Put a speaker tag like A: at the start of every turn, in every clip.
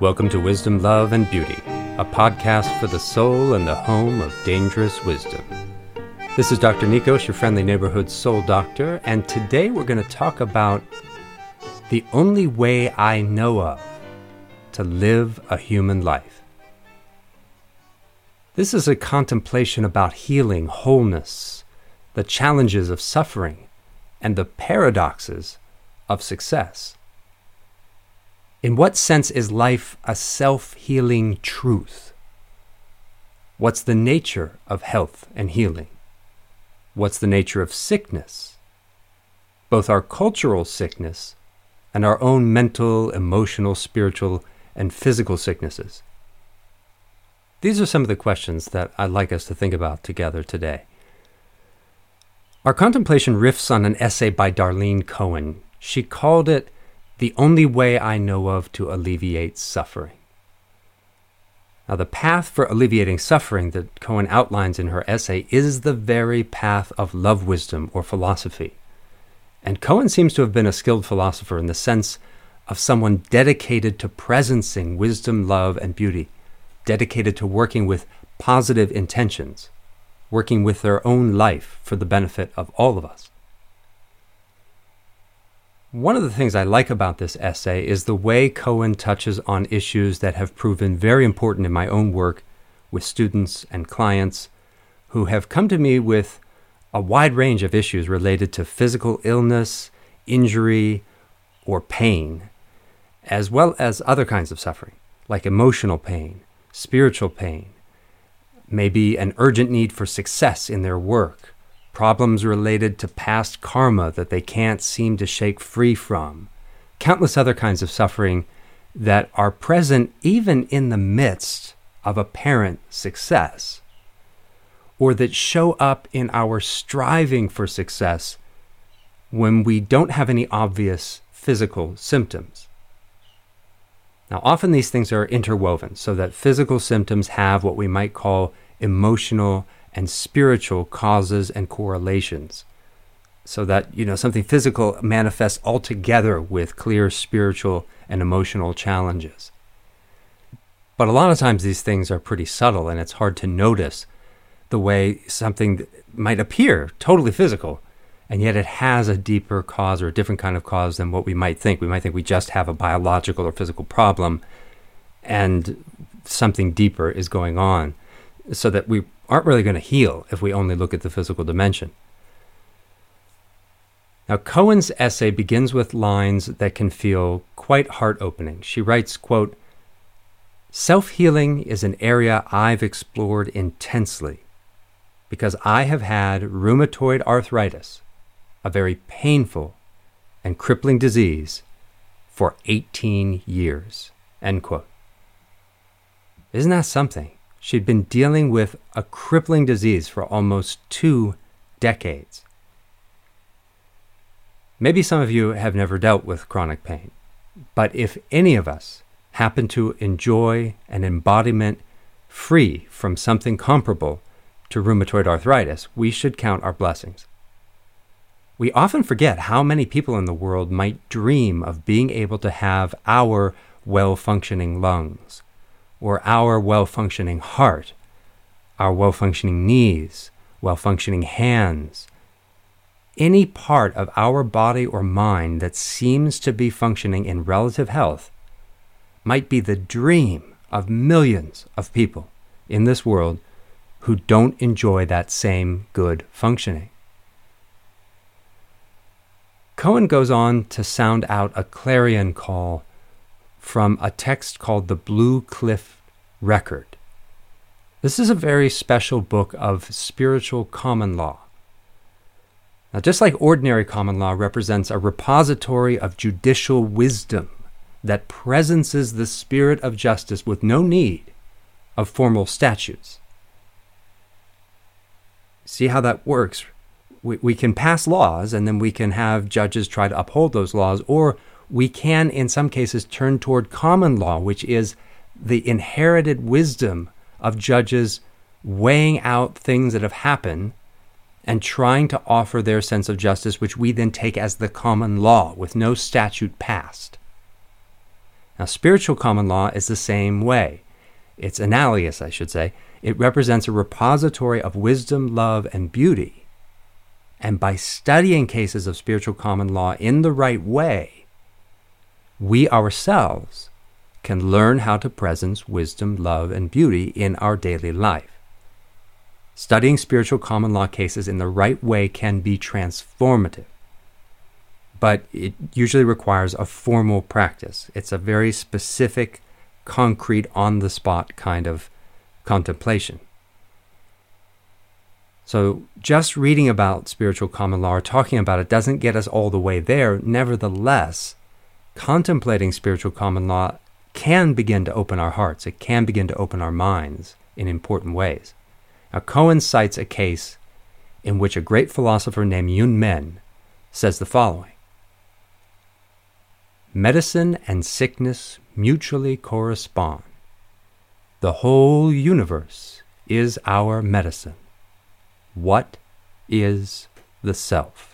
A: Welcome to Wisdom, Love, and Beauty, a podcast for the soul and the home of dangerous wisdom. This is Dr. Nikos, your friendly neighborhood soul doctor, and today we're going to talk about the only way I know of to live a human life. This is a contemplation about healing, wholeness, the challenges of suffering, and the paradoxes of success. In what sense is life a self healing truth? What's the nature of health and healing? What's the nature of sickness? Both our cultural sickness and our own mental, emotional, spiritual, and physical sicknesses. These are some of the questions that I'd like us to think about together today. Our contemplation riffs on an essay by Darlene Cohen. She called it The Only Way I Know of to Alleviate Suffering. Now, the path for alleviating suffering that Cohen outlines in her essay is the very path of love wisdom or philosophy. And Cohen seems to have been a skilled philosopher in the sense of someone dedicated to presencing wisdom, love, and beauty, dedicated to working with positive intentions working with their own life for the benefit of all of us. One of the things I like about this essay is the way Cohen touches on issues that have proven very important in my own work with students and clients who have come to me with a wide range of issues related to physical illness, injury, or pain, as well as other kinds of suffering, like emotional pain, spiritual pain, maybe an urgent need for success in their work, problems related to past karma that they can't seem to shake free from, countless other kinds of suffering that are present even in the midst of apparent success, or that show up in our striving for success when we don't have any obvious physical symptoms. Now, often these things are interwoven so that physical symptoms have what we might call emotional and spiritual causes and correlations. So that, you know, something physical manifests altogether with clear spiritual and emotional challenges. But a lot of times these things are pretty subtle and it's hard to notice the way something might appear totally physical and yet it has a deeper cause or a different kind of cause than what we might think. We might think we just have a biological or physical problem, and something deeper is going on, so that we aren't really going to heal if we only look at the physical dimension. Now, Cohen's essay begins with lines that can feel quite heart opening. She writes, quote, Self healing is an area I've explored intensely because I have had rheumatoid arthritis a very painful and crippling disease for 18 years. End quote. Isn't that something? She'd been dealing with a crippling disease for almost two decades. Maybe some of you have never dealt with chronic pain, but if any of us happen to enjoy an embodiment free from something comparable to rheumatoid arthritis, we should count our blessings. We often forget how many people in the world might dream of being able to have our well functioning lungs, or our well functioning heart, our well functioning knees, well functioning hands. Any part of our body or mind that seems to be functioning in relative health might be the dream of millions of people in this world who don't enjoy that same good functioning. Cohen goes on to sound out a clarion call from a text called the Blue Cliff Record. This is a very special book of spiritual common law. Now, just like ordinary common law represents a repository of judicial wisdom that presences the spirit of justice with no need of formal statutes. See how that works? we, we can pass laws and then we can have judges try to uphold those laws, or we can, in some cases, turn toward common law, which is the inherited wisdom of judges weighing out things that have happened and trying to offer their sense of justice, which we then take as the common law with no statute passed. Now, spiritual common law is the same way. It's analogous, I should say. It represents a repository of wisdom, love, and beauty. And by studying cases of spiritual common law in the right way, we ourselves can learn how to presence wisdom, love, and beauty in our daily life. Studying spiritual common law cases in the right way can be transformative, but it usually requires a formal practice. It's a very specific, concrete, on the spot kind of contemplation. So, just reading about spiritual common law or talking about it doesn't get us all the way there. Nevertheless, contemplating spiritual common law can begin to open our hearts, it can begin to open our minds in important ways. Now, Cohen cites a case in which a great philosopher named Yun Men says the following Medicine and sickness mutually correspond. The whole universe is our medicine. What is the self?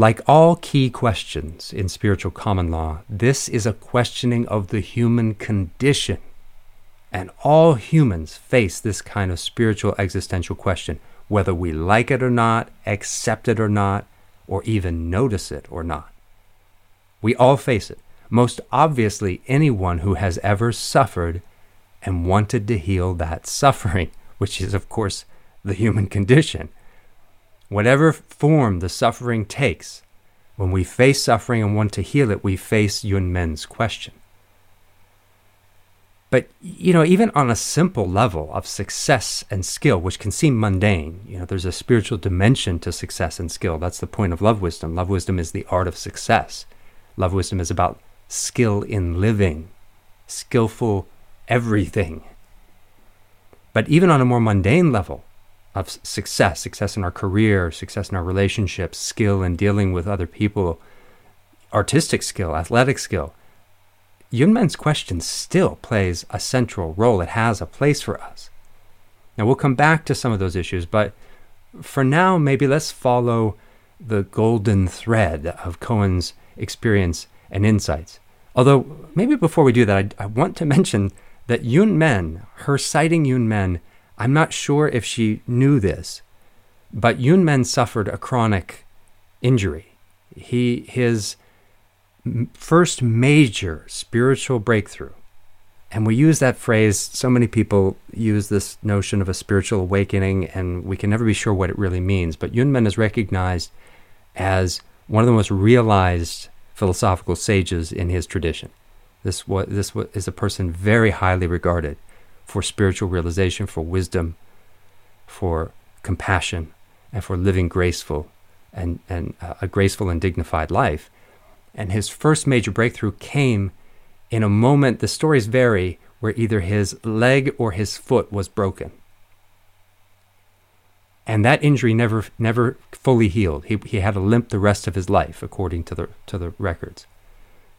A: Like all key questions in spiritual common law, this is a questioning of the human condition. And all humans face this kind of spiritual existential question, whether we like it or not, accept it or not, or even notice it or not. We all face it. Most obviously, anyone who has ever suffered and wanted to heal that suffering, which is, of course, the human condition. Whatever form the suffering takes, when we face suffering and want to heal it, we face Yun Men's question. But, you know, even on a simple level of success and skill, which can seem mundane, you know, there's a spiritual dimension to success and skill. That's the point of love wisdom. Love wisdom is the art of success. Love wisdom is about skill in living, skillful everything. But even on a more mundane level, of success, success in our career, success in our relationships, skill in dealing with other people, artistic skill, athletic skill. Yunmen's question still plays a central role. It has a place for us. Now, we'll come back to some of those issues, but for now, maybe let's follow the golden thread of Cohen's experience and insights. Although, maybe before we do that, I, I want to mention that Yun Men, her citing Yun Men, I'm not sure if she knew this, but Yunmen suffered a chronic injury. He his first major spiritual breakthrough. And we use that phrase, so many people use this notion of a spiritual awakening, and we can never be sure what it really means. But Yunmen is recognized as one of the most realized philosophical sages in his tradition. This, was, this was, is a person very highly regarded for spiritual realization, for wisdom, for compassion, and for living graceful and, and uh, a graceful and dignified life. And his first major breakthrough came in a moment, the stories vary, where either his leg or his foot was broken. And that injury never, never fully healed. He, he had a limp the rest of his life, according to the, to the records.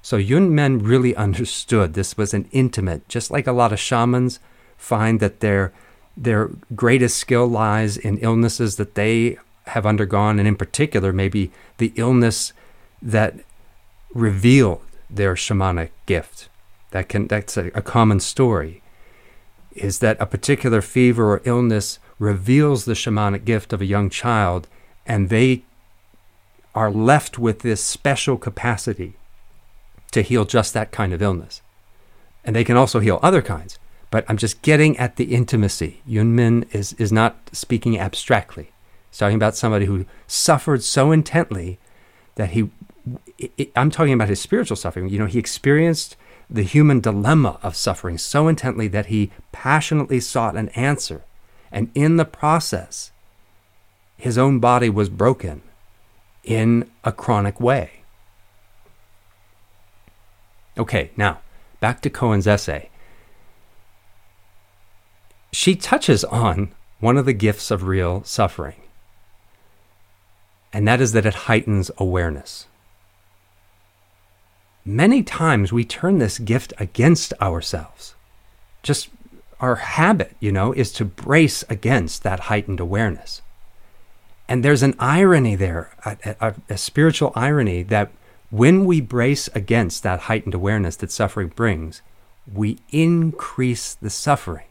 A: So Yun Men really understood this was an intimate, just like a lot of shamans find that their their greatest skill lies in illnesses that they have undergone, and in particular, maybe the illness that revealed their shamanic gift. That can that's a, a common story. Is that a particular fever or illness reveals the shamanic gift of a young child, and they are left with this special capacity to heal just that kind of illness. And they can also heal other kinds. But I'm just getting at the intimacy. Yunmen is, is not speaking abstractly. He's talking about somebody who suffered so intently that he, it, I'm talking about his spiritual suffering. You know, he experienced the human dilemma of suffering so intently that he passionately sought an answer. And in the process, his own body was broken in a chronic way. Okay, now back to Cohen's essay she touches on one of the gifts of real suffering, and that is that it heightens awareness. Many times we turn this gift against ourselves. Just our habit, you know, is to brace against that heightened awareness. And there's an irony there, a, a, a spiritual irony that when we brace against that heightened awareness that suffering brings, we increase the suffering.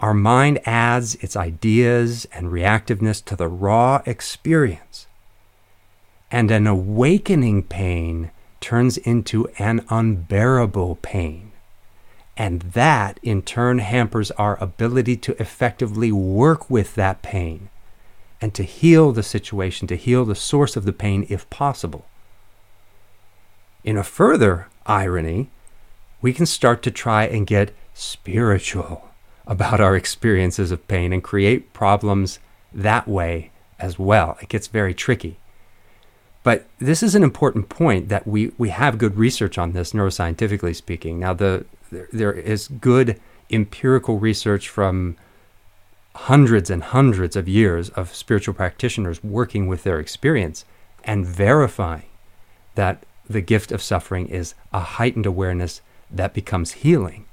A: Our mind adds its ideas and reactiveness to the raw experience. And an awakening pain turns into an unbearable pain. And that in turn hampers our ability to effectively work with that pain and to heal the situation, to heal the source of the pain if possible. In a further irony, we can start to try and get spiritual about our experiences of pain and create problems that way as well. It gets very tricky. But this is an important point that we, we have good research on this, neuroscientifically speaking. Now, the, there, there is good empirical research from hundreds and hundreds of years of spiritual practitioners working with their experience and verifying that the gift of suffering is a heightened awareness that becomes healing.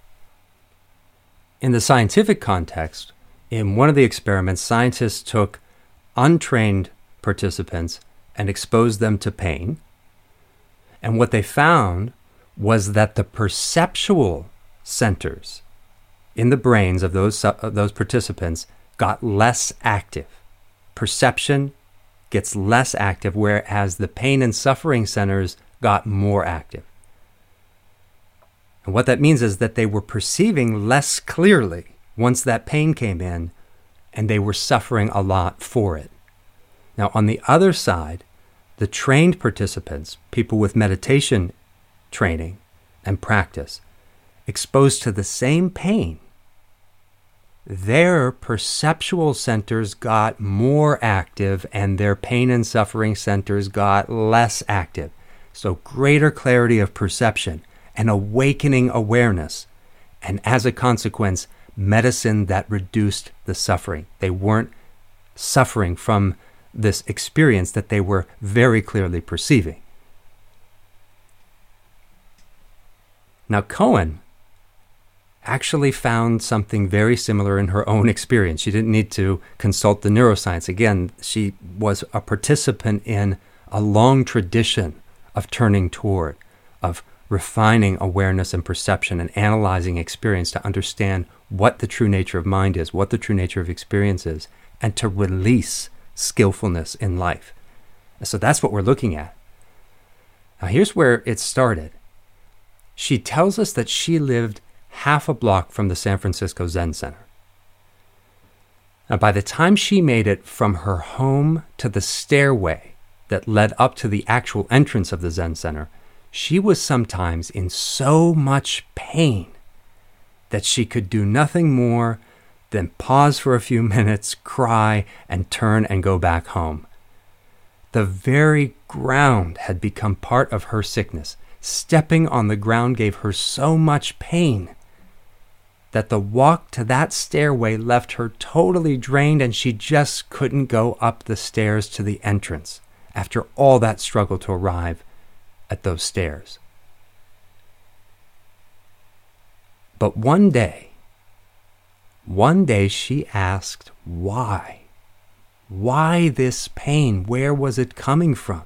A: In the scientific context, in one of the experiments, scientists took untrained participants and exposed them to pain. And what they found was that the perceptual centers in the brains of those, of those participants got less active. Perception gets less active, whereas the pain and suffering centers got more active. And what that means is that they were perceiving less clearly once that pain came in, and they were suffering a lot for it. Now, on the other side, the trained participants, people with meditation training and practice, exposed to the same pain, their perceptual centers got more active and their pain and suffering centers got less active. So, greater clarity of perception and awakening awareness. And as a consequence, medicine that reduced the suffering. They weren't suffering from this experience that they were very clearly perceiving. Now, Cohen actually found something very similar in her own experience. She didn't need to consult the neuroscience. Again, she was a participant in a long tradition of turning toward, of refining awareness and perception and analyzing experience to understand what the true nature of mind is, what the true nature of experience is, and to release skillfulness in life. And so that's what we're looking at. Now, here's where it started. She tells us that she lived half a block from the San Francisco Zen Center. Now, by the time she made it from her home to the stairway that led up to the actual entrance of the Zen Center, she was sometimes in so much pain that she could do nothing more than pause for a few minutes, cry, and turn and go back home. The very ground had become part of her sickness. Stepping on the ground gave her so much pain that the walk to that stairway left her totally drained and she just couldn't go up the stairs to the entrance after all that struggle to arrive at those stairs. But one day, one day she asked, Why? Why this pain? Where was it coming from?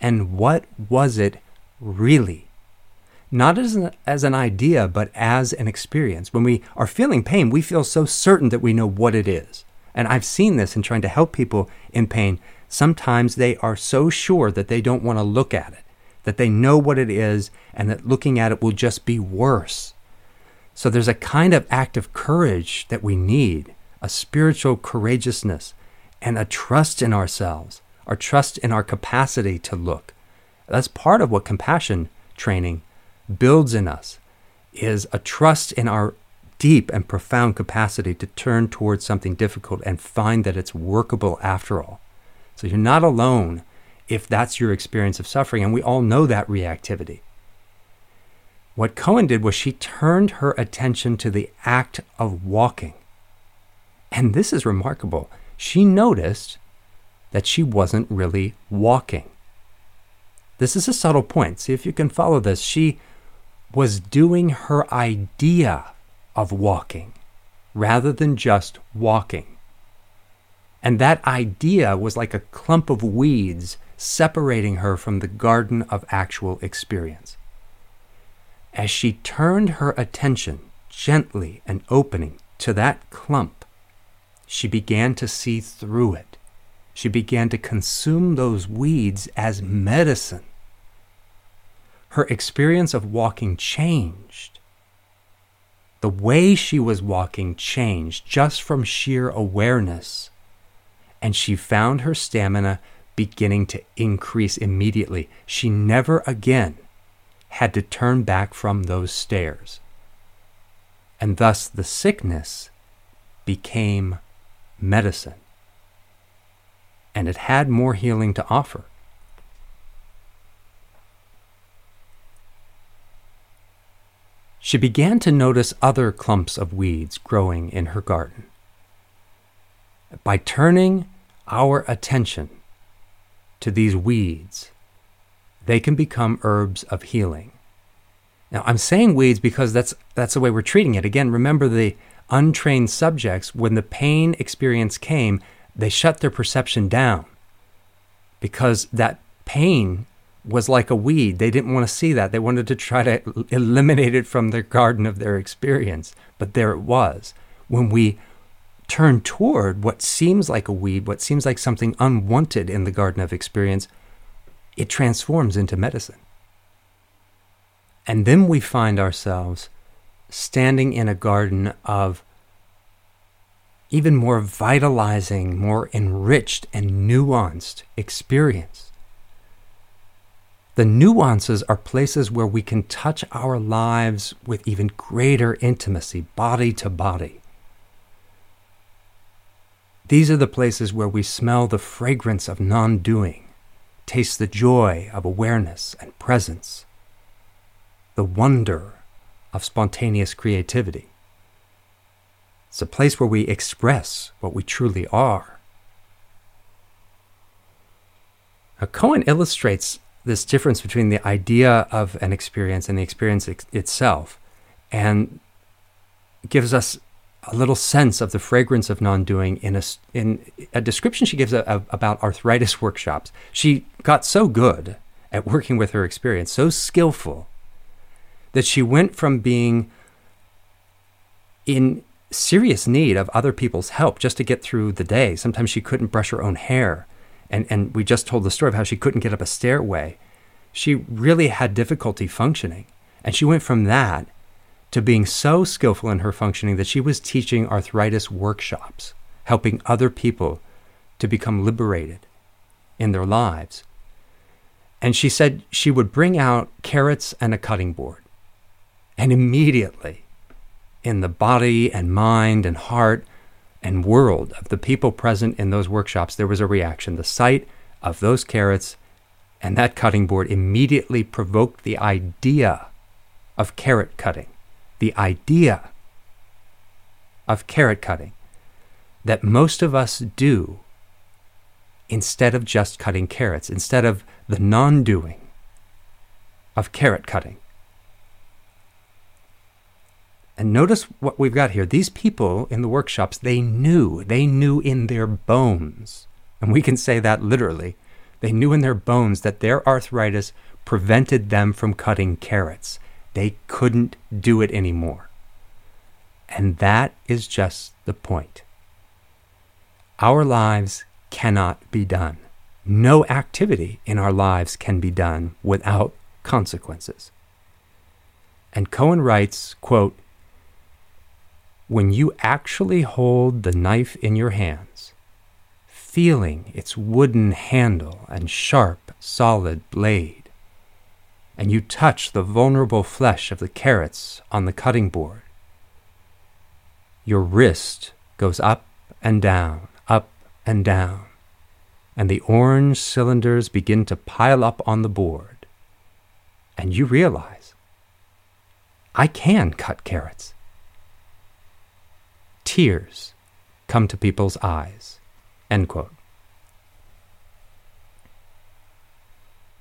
A: And what was it really? Not as an, as an idea, but as an experience. When we are feeling pain, we feel so certain that we know what it is. And I've seen this in trying to help people in pain sometimes they are so sure that they don't want to look at it, that they know what it is, and that looking at it will just be worse. So there's a kind of act of courage that we need, a spiritual courageousness, and a trust in ourselves, our trust in our capacity to look. That's part of what compassion training builds in us is a trust in our deep and profound capacity to turn towards something difficult and find that it's workable after all. So you're not alone if that's your experience of suffering, and we all know that reactivity. What Cohen did was she turned her attention to the act of walking. And this is remarkable. She noticed that she wasn't really walking. This is a subtle point. See if you can follow this. She was doing her idea of walking rather than just walking. And that idea was like a clump of weeds separating her from the garden of actual experience. As she turned her attention gently and opening to that clump, she began to see through it. She began to consume those weeds as medicine. Her experience of walking changed. The way she was walking changed just from sheer awareness. And she found her stamina beginning to increase immediately. She never again had to turn back from those stairs. And thus the sickness became medicine. And it had more healing to offer. She began to notice other clumps of weeds growing in her garden. By turning our attention to these weeds, they can become herbs of healing. Now, I'm saying weeds because that's, that's the way we're treating it. Again, remember the untrained subjects, when the pain experience came, they shut their perception down because that pain was like a weed. They didn't want to see that. They wanted to try to eliminate it from the garden of their experience. But there it was. When we turn toward what seems like a weed, what seems like something unwanted in the garden of experience, it transforms into medicine. And then we find ourselves standing in a garden of even more vitalizing, more enriched, and nuanced experience. The nuances are places where we can touch our lives with even greater intimacy, body to body. These are the places where we smell the fragrance of non doing, taste the joy of awareness and presence, the wonder of spontaneous creativity. It's a place where we express what we truly are. Now, Cohen illustrates this difference between the idea of an experience and the experience ex- itself and gives us a little sense of the fragrance of non-doing in a, in a description she gives a, a, about arthritis workshops. She got so good at working with her experience, so skillful, that she went from being in serious need of other people's help just to get through the day. Sometimes she couldn't brush her own hair. And, and we just told the story of how she couldn't get up a stairway. She really had difficulty functioning. And she went from that to being so skillful in her functioning that she was teaching arthritis workshops, helping other people to become liberated in their lives. And she said she would bring out carrots and a cutting board. And immediately, in the body and mind and heart and world of the people present in those workshops, there was a reaction. The sight of those carrots and that cutting board immediately provoked the idea of carrot cutting the idea of carrot cutting that most of us do instead of just cutting carrots, instead of the non doing of carrot cutting. And notice what we've got here. These people in the workshops, they knew, they knew in their bones, and we can say that literally, they knew in their bones that their arthritis prevented them from cutting carrots. They couldn't do it anymore. And that is just the point. Our lives cannot be done. No activity in our lives can be done without consequences. And Cohen writes, quote, When you actually hold the knife in your hands, feeling its wooden handle and sharp, solid blade, and you touch the vulnerable flesh of the carrots on the cutting board. Your wrist goes up and down, up and down, and the orange cylinders begin to pile up on the board. And you realize, I can cut carrots. Tears come to people's eyes. End quote.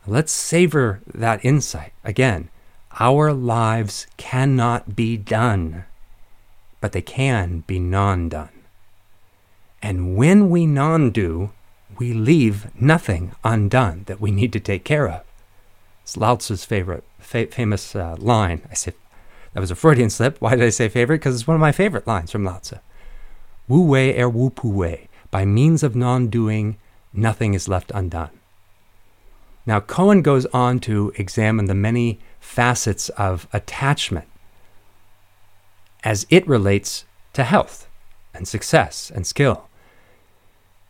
A: Let's savor that insight. Again, our lives cannot be done, but they can be non done. And when we non do, we leave nothing undone that we need to take care of. It's Lao Tzu's favorite, fa- famous uh, line. I say that was a Freudian slip. Why did I say favorite? Because it's one of my favorite lines from Lao Tzu. Wu wei er wu pu wei. By means of non doing, nothing is left undone. Now, Cohen goes on to examine the many facets of attachment as it relates to health and success and skill.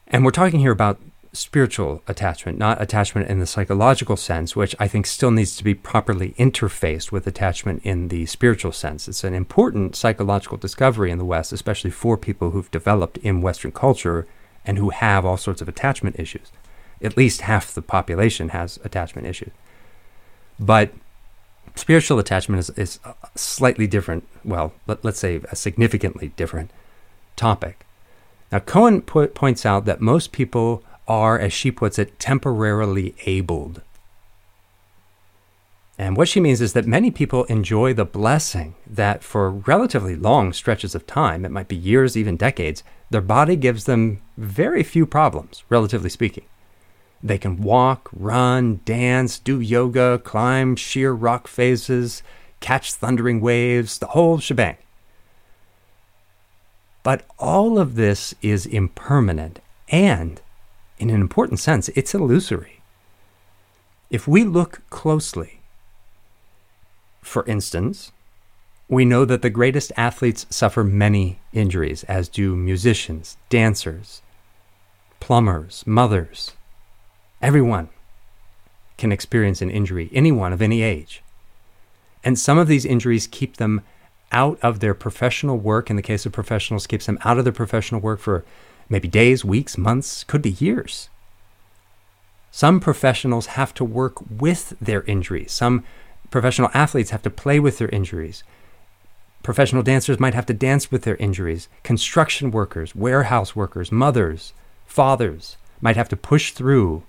A: And we're talking here about spiritual attachment, not attachment in the psychological sense, which I think still needs to be properly interfaced with attachment in the spiritual sense. It's an important psychological discovery in the West, especially for people who've developed in Western culture and who have all sorts of attachment issues. At least half the population has attachment issues. But spiritual attachment is, is slightly different, well, let, us say a significantly different topic. Now, Cohen points out that most people are, as she puts it, temporarily abled. And what she means is that many people enjoy the blessing that for relatively long stretches of time, it might be years, even decades, their body gives them very few problems, relatively speaking. They can walk, run, dance, do yoga, climb sheer rock faces, catch thundering waves, the whole shebang. But all of this is impermanent and in an important sense, it's illusory. If we look closely, for instance, we know that the greatest athletes suffer many injuries, as do musicians, dancers, plumbers, mothers. Everyone can experience an injury, anyone of any age. And some of these injuries keep them out of their professional work. In the case of professionals, keeps them out of their professional work for maybe days, weeks, months, could be years. Some professionals have to work with their injuries. Some professional athletes have to play with their injuries. Professional dancers might have to dance with their injuries. Construction workers, warehouse workers, mothers, fathers might have to push through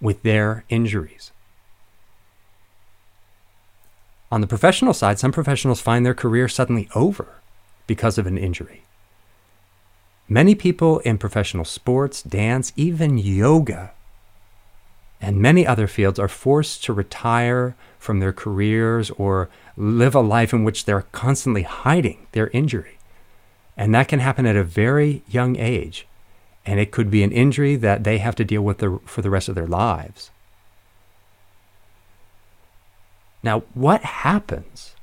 A: with their injuries. On the professional side, some professionals find their career suddenly over because of an injury. Many people in professional sports, dance, even yoga, and many other fields are forced to retire from their careers or live a life in which they're constantly hiding their injury. And that can happen at a very young age. And it could be an injury that they have to deal with the, for the rest of their lives. Now, what happens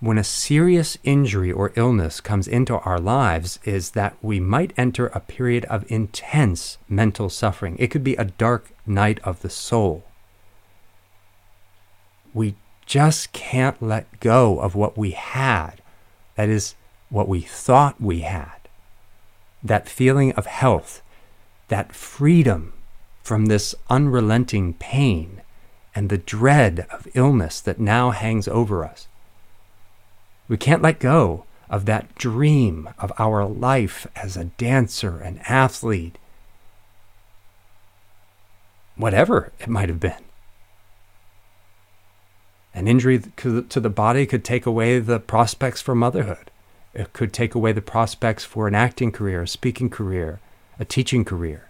A: when a serious injury or illness comes into our lives is that we might enter a period of intense mental suffering. It could be a dark night of the soul. We just can't let go of what we had. That is, what we thought we had. That feeling of health, that freedom from this unrelenting pain and the dread of illness that now hangs over us. We can't let go of that dream of our life as a dancer, an athlete, whatever it might have been. An injury to the body could take away the prospects for motherhood. It could take away the prospects for an acting career, a speaking career, a teaching career.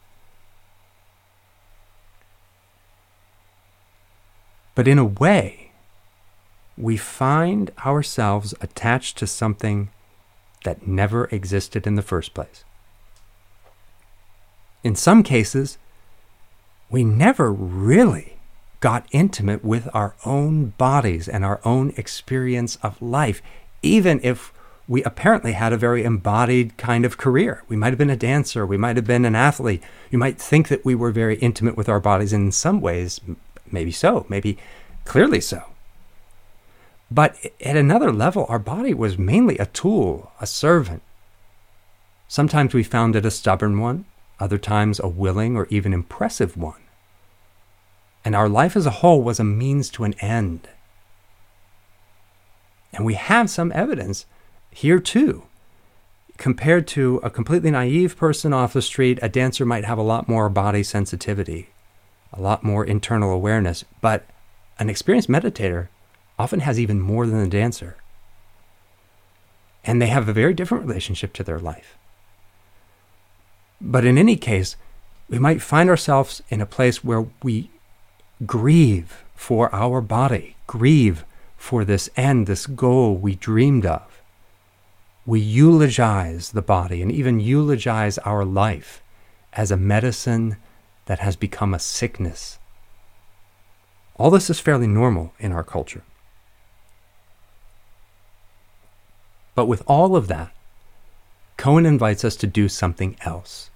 A: But in a way, we find ourselves attached to something that never existed in the first place. In some cases, we never really got intimate with our own bodies and our own experience of life, even if we apparently had a very embodied kind of career. We might have been a dancer, we might have been an athlete. You might think that we were very intimate with our bodies, in some ways, maybe so, maybe clearly so. But at another level, our body was mainly a tool, a servant. Sometimes we found it a stubborn one, other times a willing or even impressive one. And our life as a whole was a means to an end. And we have some evidence here too. Compared to a completely naive person off the street, a dancer might have a lot more body sensitivity, a lot more internal awareness, but an experienced meditator often has even more than the dancer. And they have a very different relationship to their life. But in any case, we might find ourselves in a place where we grieve for our body, grieve for this end, this goal we dreamed of. We eulogize the body and even eulogize our life as a medicine that has become a sickness. All this is fairly normal in our culture. But with all of that, Cohen invites us to do something else.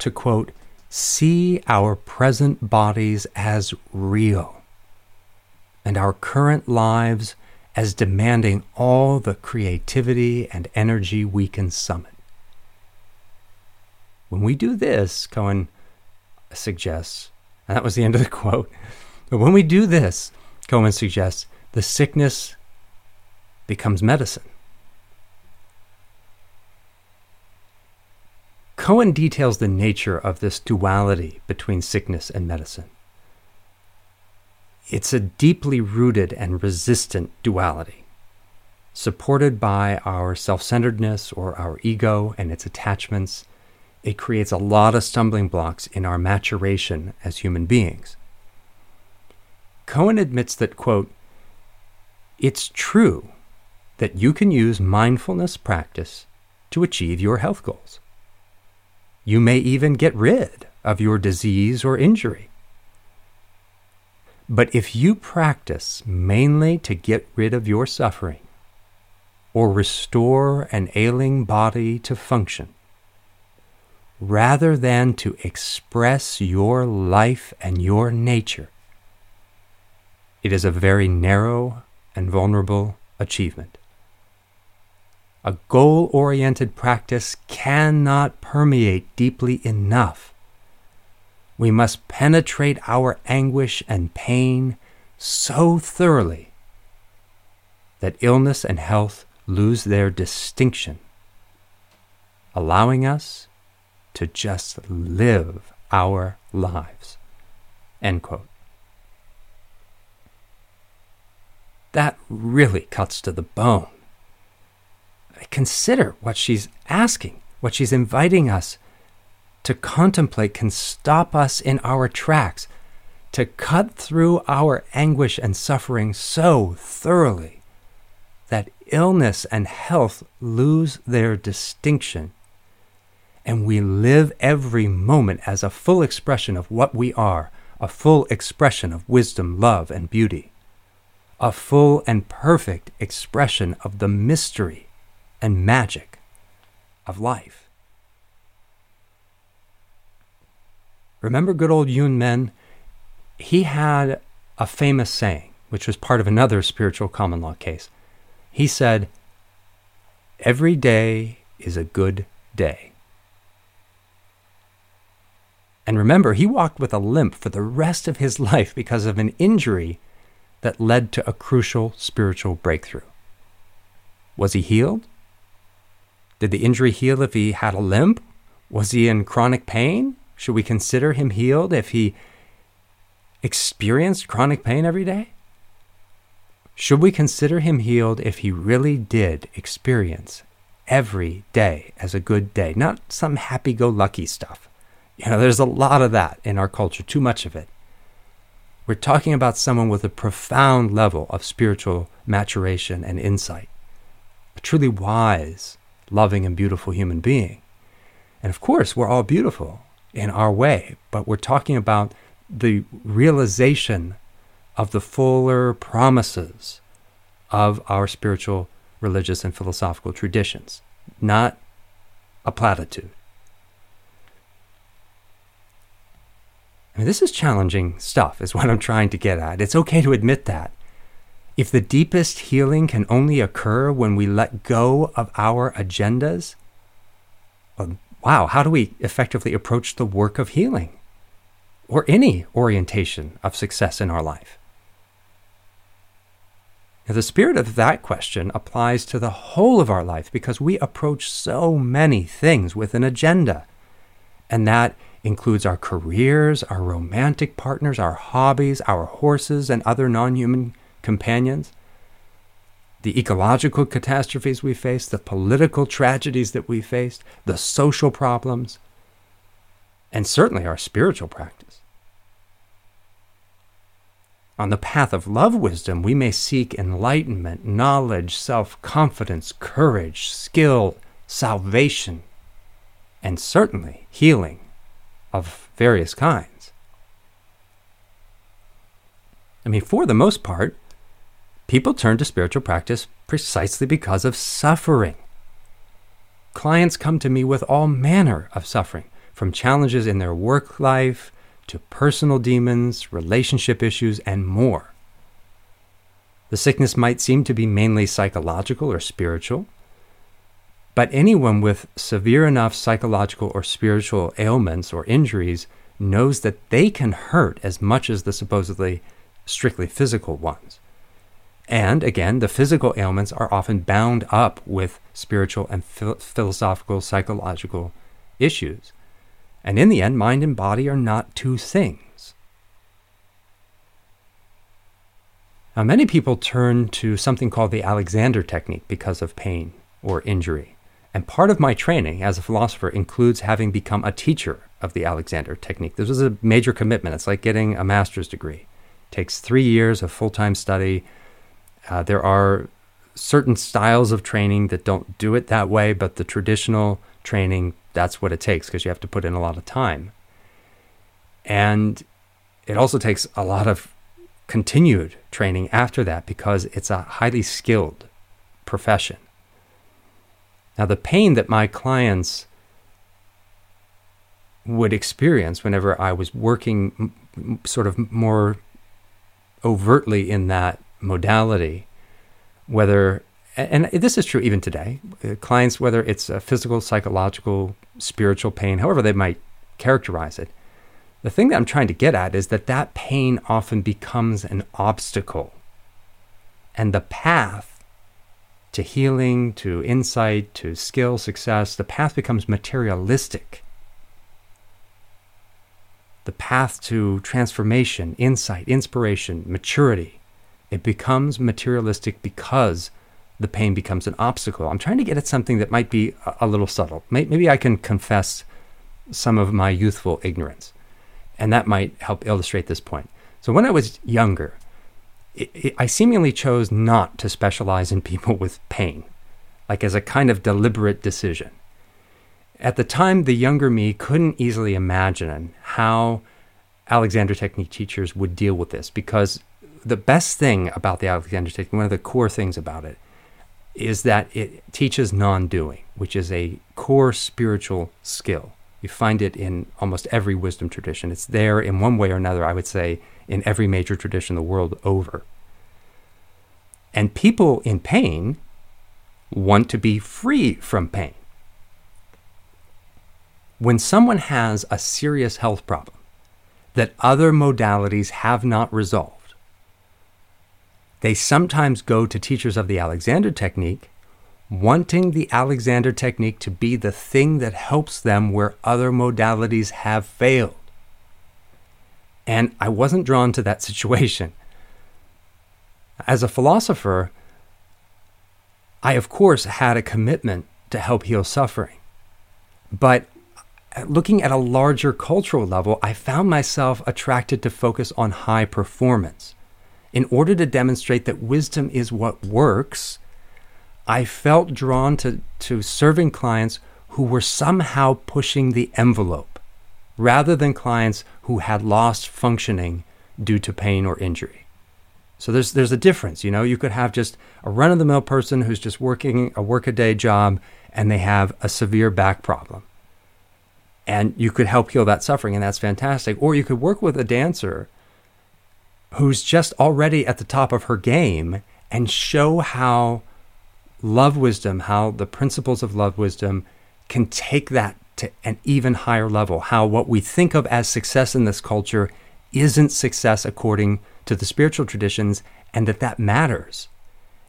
A: To quote, see our present bodies as real and our current lives as demanding all the creativity and energy we can summon. When we do this, Cohen suggests, and that was the end of the quote, but when we do this, Cohen suggests, the sickness becomes medicine. Cohen details the nature of this duality between sickness and medicine. It's a deeply rooted and resistant duality, supported by our self centeredness or our ego and its attachments. It creates a lot of stumbling blocks in our maturation as human beings. Cohen admits that, quote, it's true that you can use mindfulness practice to achieve your health goals. You may even get rid of your disease or injury. But if you practice mainly to get rid of your suffering or restore an ailing body to function, rather than to express your life and your nature, it is a very narrow and vulnerable achievement. A goal oriented practice cannot permeate deeply enough. We must penetrate our anguish and pain so thoroughly that illness and health lose their distinction, allowing us to just live our lives. End quote. That really cuts to the bone consider what she's asking, what she's inviting us to contemplate can stop us in our tracks, to cut through our anguish and suffering so thoroughly that illness and health lose their distinction, and we live every moment as a full expression of what we are, a full expression of wisdom, love, and beauty, a full and perfect expression of the mystery and magic of life. Remember good old Yun Men? He had a famous saying, which was part of another spiritual common law case. He said, Every day is a good day. And remember, he walked with a limp for the rest of his life because of an injury that led to a crucial spiritual breakthrough. Was he healed? Did the injury heal if he had a limp? Was he in chronic pain? Should we consider him healed if he experienced chronic pain every day? Should we consider him healed if he really did experience every day as a good day, not some happy go lucky stuff? You know, there's a lot of that in our culture, too much of it. We're talking about someone with a profound level of spiritual maturation and insight, a truly wise loving and beautiful human being. And of course, we're all beautiful in our way, but we're talking about the realization of the fuller promises of our spiritual, religious, and philosophical traditions, not a platitude. I mean, this is challenging stuff, is what I'm trying to get at. It's okay to admit that. If the deepest healing can only occur when we let go of our agendas, well, wow, how do we effectively approach the work of healing or any orientation of success in our life? Now, the spirit of that question applies to the whole of our life because we approach so many things with an agenda. And that includes our careers, our romantic partners, our hobbies, our horses, and other non human companions, the ecological catastrophes we face, the political tragedies that we faced, the social problems, and certainly our spiritual practice. On the path of love wisdom, we may seek enlightenment, knowledge, self confidence, courage, skill, salvation, and certainly healing of various kinds. I mean, for the most part, people turn to spiritual practice precisely because of suffering. Clients come to me with all manner of suffering, from challenges in their work life to personal demons, relationship issues, and more. The sickness might seem to be mainly psychological or spiritual, but anyone with severe enough psychological or spiritual ailments or injuries knows that they can hurt as much as the supposedly strictly physical ones. And again, the physical ailments are often bound up with spiritual and philosophical, psychological issues. And in the end, mind and body are not two things. Now, many people turn to something called the Alexander technique because of pain or injury. And part of my training as a philosopher includes having become a teacher of the Alexander technique. This was a major commitment. It's like getting a master's degree. It takes three years of full time study. Uh, there are certain styles of training that don't do it that way, but the traditional training, that's what it takes because you have to put in a lot of time. And it also takes a lot of continued training after that because it's a highly skilled profession. Now, the pain that my clients would experience whenever I was working m- sort of more overtly in that modality, whether and this is true even today. Uh, clients, whether it's a physical, psychological, spiritual pain, however they might characterize it, the thing that I'm trying to get at is that that pain often becomes an obstacle. And the path to healing, to insight, to skill, success, the path becomes materialistic. The path to transformation, insight, inspiration, maturity, it becomes materialistic because the pain becomes an obstacle. I'm trying to get at something that might be a, little subtle. Maybe I can confess some of my youthful ignorance, and that might help illustrate this point. So, when I was younger, it, it, I seemingly chose not to specialize in people with pain, like as a kind of deliberate decision. At the time, the younger me couldn't easily imagine how Alexander Technique teachers would deal with this because the best thing about the Alexander Technique, one of the core things about it, is that it teaches non doing, which is a core spiritual skill. You find it in almost every wisdom tradition. It's there in one way or another, I would say, in every major tradition the world over. And people in pain want to be free from pain. When someone has a serious health problem that other modalities have not resolved, they sometimes go to teachers of the Alexander technique, wanting the Alexander technique to be the thing that helps them where other modalities have failed. And I wasn't drawn to that situation. As a philosopher, I, of course, had a commitment to help heal suffering. But uh, looking at a larger cultural level, I found myself attracted to focus on high performance in order to demonstrate that wisdom is what works, I felt drawn to, to serving clients who were somehow pushing the envelope rather than clients who had lost functioning due to pain or injury. So there's there's a difference, you know. You could have just a run of the mill person who's just working a workaday job and they have a severe back problem. And you could help heal that suffering and that's fantastic. Or you could work with a dancer who's just already at the top of her game and show how love wisdom, how the principles of love wisdom can take that to an even higher level. How what we think of as success in this culture isn't success according to the spiritual traditions, and that that matters.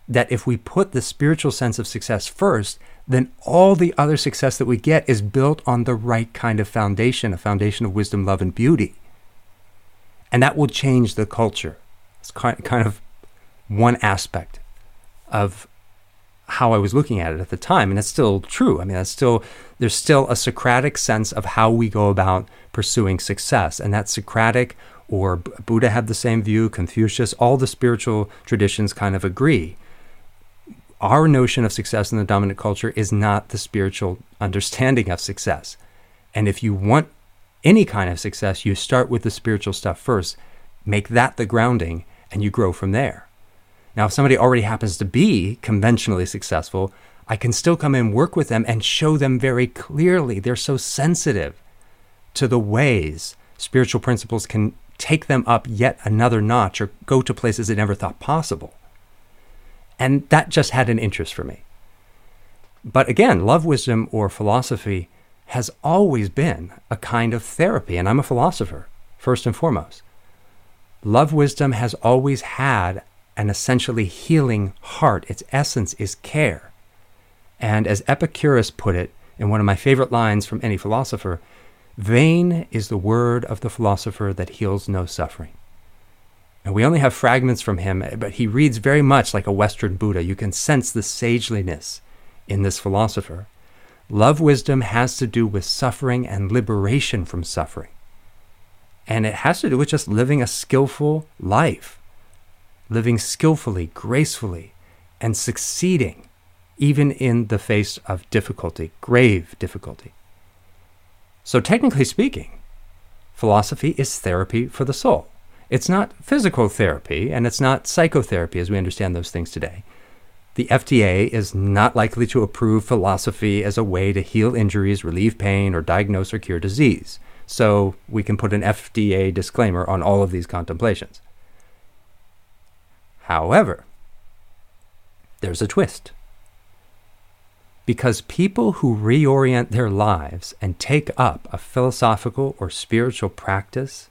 A: That if we put the spiritual sense of success first, then all the other success that we get is built on the right kind of foundation, a foundation of wisdom, love, and beauty. And that will change the culture. It's kind of one aspect of how I was looking at it at the time. And it's still true. I mean, that's still, there's still a Socratic sense of how we go about pursuing success. And that Socratic or Buddha had the same view, Confucius, all the spiritual traditions kind of agree. Our notion of success in the dominant culture is not the spiritual understanding of success. And if you want any kind of success, you start with the spiritual stuff first, make that the grounding, and you grow from there. Now, if somebody already happens to be conventionally successful, I can still come in, work with them, and show them very clearly. They're so sensitive to the ways spiritual principles can take them up yet another notch or go to places they never thought possible. And that just had an interest for me. But again, love wisdom or philosophy has always been a kind of therapy, and I'm a philosopher, first and foremost. Love wisdom has always had an essentially healing heart. Its essence is care. And as Epicurus put it in one of my favorite lines from any philosopher, vain is the word of the philosopher that heals no suffering. And we only have fragments from him, but he reads very much like a Western Buddha. You can sense the sageliness in this philosopher. Love wisdom has to do with suffering and liberation from suffering. And it has to do with just living a skillful life living skillfully, gracefully, and succeeding even in the face of difficulty, grave difficulty. So, technically speaking, philosophy is therapy for the soul. It's not physical therapy and it's not psychotherapy as we understand those things today. The FDA is not likely to approve philosophy as a way to heal injuries, relieve pain, or diagnose or cure disease. So we can put an FDA disclaimer on all of these contemplations. However, there's a twist. Because people who reorient their lives and take up a philosophical or spiritual practice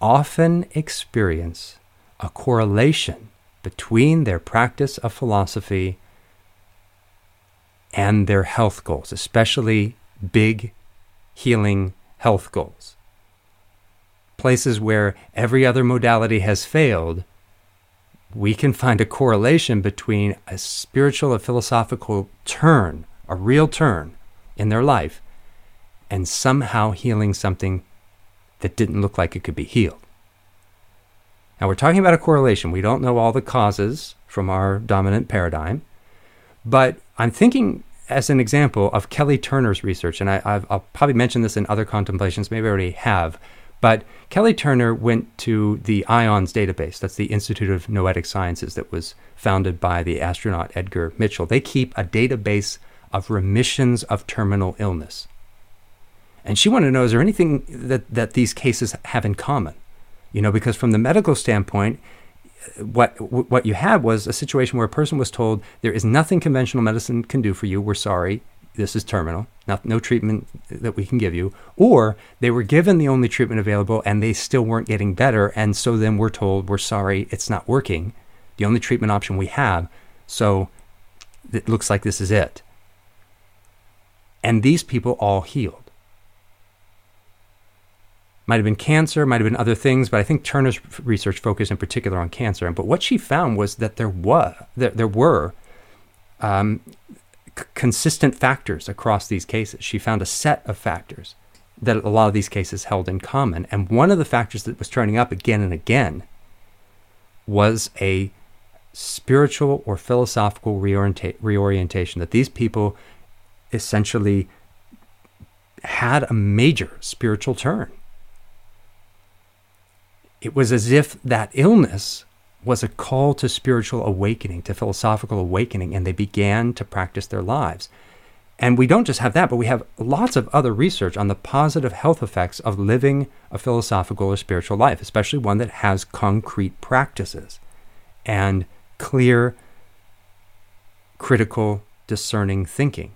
A: often experience a correlation between their practice of philosophy and their health goals, especially big healing health goals. Places where every other modality has failed we can find a correlation between a spiritual or philosophical turn, a real turn in their life, and somehow healing something that didn't look like it could be healed. Now, we're talking about a correlation. We don't know all the causes from our dominant paradigm, but I'm thinking as an example of Kelly Turner's research, and I, will probably mention this in other contemplations, maybe I already have, but Kelly Turner went to the IONS database. That's the Institute of Noetic Sciences that was founded by the astronaut Edgar Mitchell. They keep a database of remissions of terminal illness. And she wanted to know is there anything that, that these cases have in common? You know, because from the medical standpoint, what what you had was a situation where a person was told there is nothing conventional medicine can do for you. We're sorry this is terminal, not, no treatment that we can give you, or they were given the only treatment available and they still weren't getting better. And so then we're told, we're sorry, it's not working. The only treatment option we have. So it looks like this is it. And these people all healed. Might have been cancer, might have been other things, but I think Turner's research focused in particular on cancer. But what she found was that there was there, there were um, consistent factors across these cases. She found a set of factors that a lot of these cases held in common. And one of the factors that was turning up again and again was a spiritual or philosophical reorienta- reorientation, that these people essentially had a major spiritual turn. It was as if that illness was a call to spiritual awakening, to philosophical awakening, and they began to practice their lives. And we don't just have that, but we have lots of other research on the positive health effects of living a philosophical or spiritual life, especially one that has concrete practices and clear, critical, discerning thinking.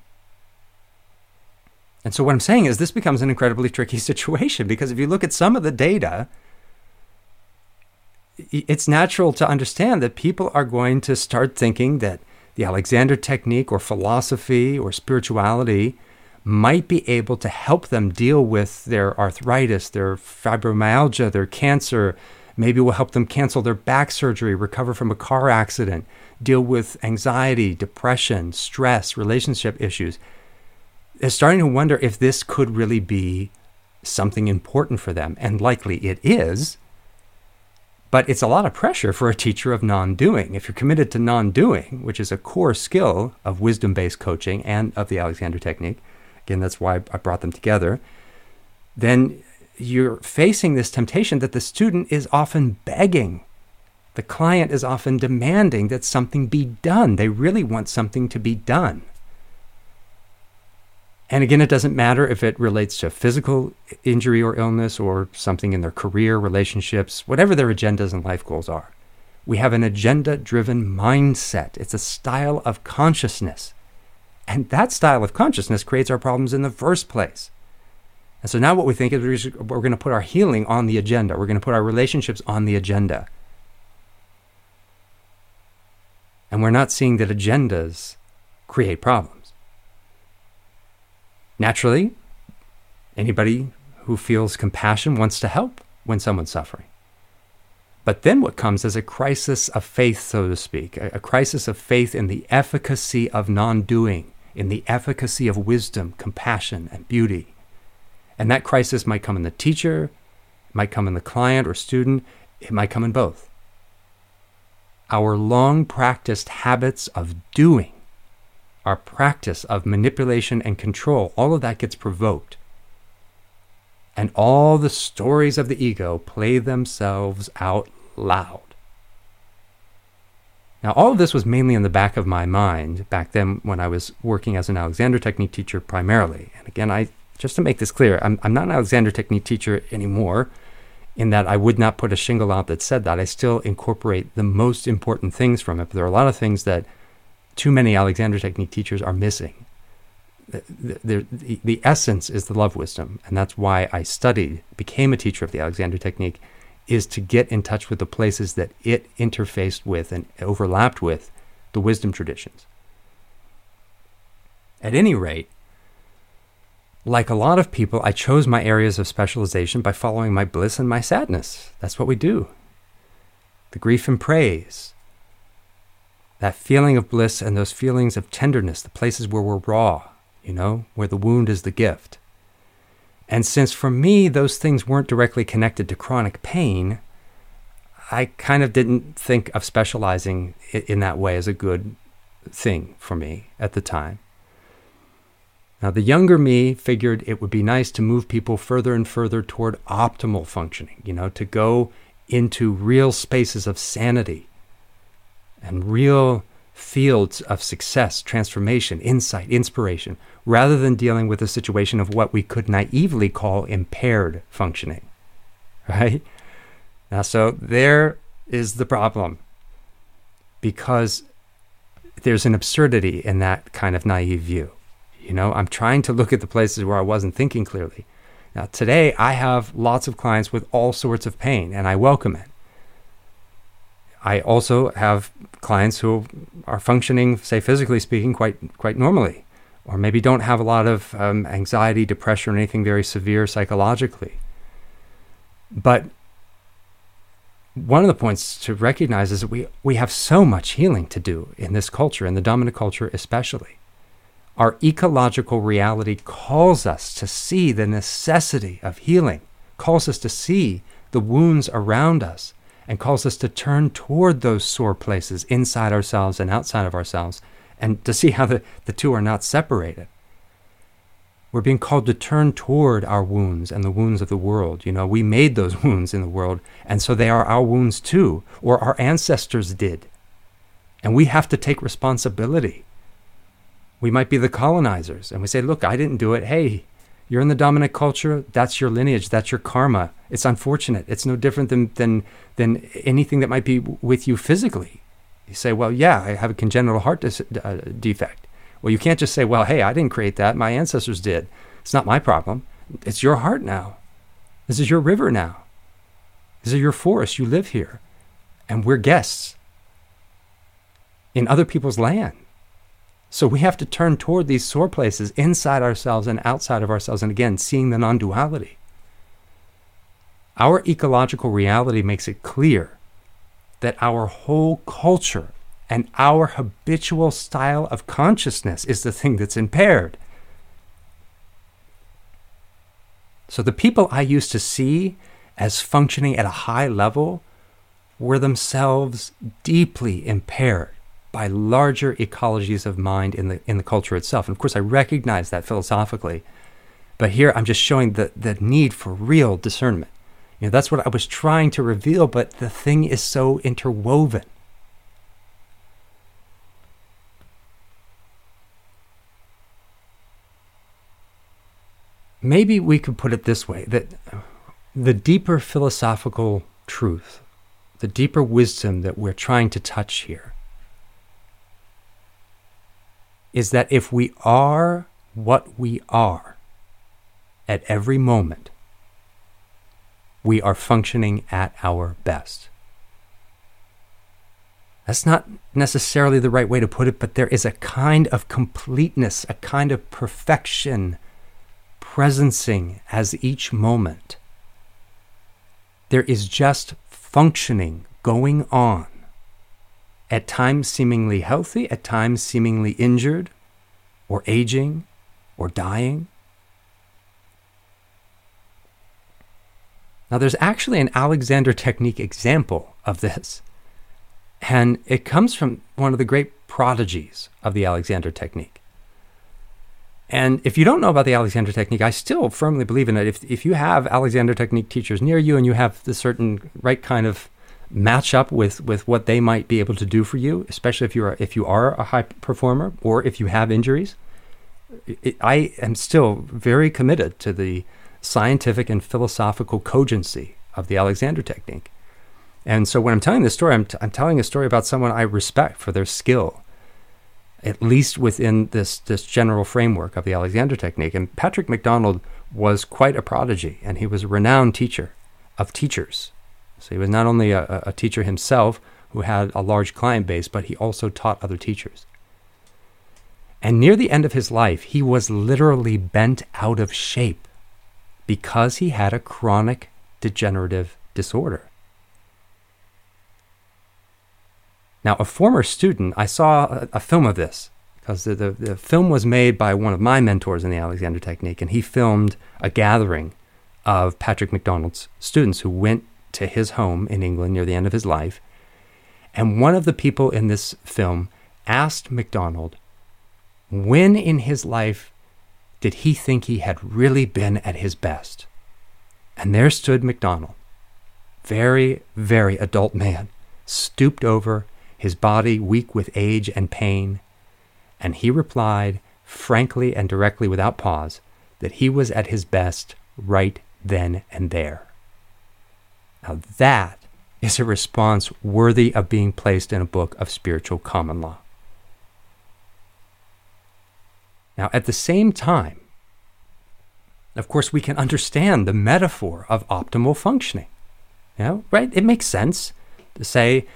A: And so, what I'm saying is, this becomes an incredibly tricky situation because if you look at some of the data, it's natural to understand that people are going to start thinking that the Alexander technique or philosophy or spirituality might be able to help them deal with their arthritis, their fibromyalgia, their cancer. Maybe will help them cancel their back surgery, recover from a car accident, deal with anxiety, depression, stress, relationship issues. is starting to wonder if this could really be something important for them. And likely it is. But it's a lot of pressure for a teacher of non doing. If you're committed to non doing, which is a core skill of wisdom based coaching and of the Alexander Technique, again, that's why I brought them together, then you're facing this temptation that the student is often begging. The client is often demanding that something be done. They really want something to be done. And again, it doesn't matter if it relates to physical injury or illness or something in their career, relationships, whatever their agendas and life goals are. We have an agenda driven mindset. It's a style of consciousness. And that style of consciousness creates our problems in the first place. And so now what we think is we're going to put our healing on the agenda. We're going to put our relationships on the agenda. And we're not seeing that agendas create problems. Naturally, anybody who feels compassion wants to help when someone's suffering. But then what comes is a crisis of faith, so to speak, a, a crisis of faith in the efficacy of non doing, in the efficacy of wisdom, compassion, and beauty. And that crisis might come in the teacher, it might come in the client or student, it might come in both. Our long practiced habits of doing our practice of manipulation and control, all of that gets provoked. And all the stories of the ego play themselves out loud. Now, all of this was mainly in the back of my mind back then when I was working as an Alexander Technique teacher primarily. And again, I just to make this clear, I'm, I'm not an Alexander Technique teacher anymore in that I would not put a shingle out that said that. I still incorporate the most important things from it, but there are a lot of things that too many Alexander Technique teachers are missing. The, the, the, essence is the love wisdom, and that's why I studied, became a teacher of the Alexander Technique, is to get in touch with the places that it interfaced with and overlapped with the wisdom traditions. At any rate, like a lot of people, I chose my areas of specialization by following my bliss and my sadness. That's what we do. The grief and praise, that feeling of bliss and those feelings of tenderness, the places where we're raw, you know, where the wound is the gift. And since for me, those things weren't directly connected to chronic pain, I kind of didn't think of specializing in that way as a good thing for me at the time. Now, the younger me figured it would be nice to move people further and further toward optimal functioning, you know, to go into real spaces of sanity and real fields of success, transformation, insight, inspiration, rather than dealing with a situation of what we could naively call impaired functioning. Right? Now, so there is the problem because there's an absurdity in that kind of naive view. You know, I'm trying to look at the places where I wasn't thinking clearly. Now, today I have lots of clients with all sorts of pain, and I welcome it. I also have clients who are functioning, say physically speaking, quite quite normally, or maybe don't have a lot of um, anxiety, depression, or anything very severe psychologically. But one of the points to recognize is that we, we have so much healing to do in this culture, in the dominant culture especially. Our ecological reality calls us to see the necessity of healing, calls us to see the wounds around us, and calls us to turn toward those sore places inside ourselves and outside of ourselves and to see how the, the two are not separated. We're being called to turn toward our wounds and the wounds of the world. You know, we made those wounds in the world, and so they are our wounds too, or our ancestors did. And we have to take responsibility. We might be the colonizers, and we say, Look, I didn't do it. Hey, you're in the dominant culture. That's your lineage. That's your karma. It's unfortunate. It's no different than, than, than anything that might be with you physically. You say, well, yeah, I have a congenital heart dis- uh, defect. Well, you can't just say, well, hey, I didn't create that. My ancestors did. It's not my problem. It's your heart now. This is your river now. This is your forest. You live here. And we're guests in other people's land. So we have to turn toward these sore places inside ourselves and outside of ourselves, and again, seeing the non duality. Our ecological reality makes it clear that our whole culture and our habitual style of consciousness is the thing that's impaired. So the people I used to see as functioning at a high level were themselves deeply impaired by larger ecologies of mind in the in the culture itself. And of course I recognize that philosophically. But here I'm just showing the, the need for real discernment. You know, that's what I was trying to reveal, but the thing is so interwoven. Maybe we could put it this way that the deeper philosophical truth, the deeper wisdom that we're trying to touch here, is that if we are what we are at every moment, we are functioning at our best. That's not necessarily the right way to put it, but there is a kind of completeness, a kind of perfection presencing as each moment. There is just functioning going on, at times seemingly healthy, at times seemingly injured, or aging, or dying. Now, there's actually an Alexander Technique example of this, and it comes from one of the great prodigies of the Alexander Technique. And if you don't know about the Alexander Technique, I still firmly believe in it. If, if you have Alexander Technique teachers near you and you have the certain right kind of match up with, with what they might be able to do for you, especially if you are if you are a high performer or if you have injuries, it, I am still very committed to the scientific and philosophical cogency of the Alexander technique. And so when I'm telling this story, I'm, t- I'm telling a story about someone I respect for their skill, at least within this, this general framework of the Alexander technique. And Patrick McDonald was quite a prodigy, and he was a renowned teacher of teachers. So he was not only a, a teacher himself who had a large client base, but he also taught other teachers. And near the end of his life, he was literally bent out of shape because he had a chronic degenerative disorder. Now, a former student, I saw a, a film of this because the, the, the, film was made by one of my mentors in the Alexander Technique, and he filmed a gathering of Patrick McDonald's students who went to his home in England near the end of his life. And one of the people in this film asked MacDonald when in his life did he think he had really been at his best. And there stood MacDonald, very, very adult man, stooped over, his body weak with age and pain, and he replied, frankly and directly without pause, that he was at his best right then and there. Now that is a response worthy of being placed in a book of spiritual common law. Now, at the same time, of course, we can understand the metaphor of optimal functioning. Know, right? It makes sense to say,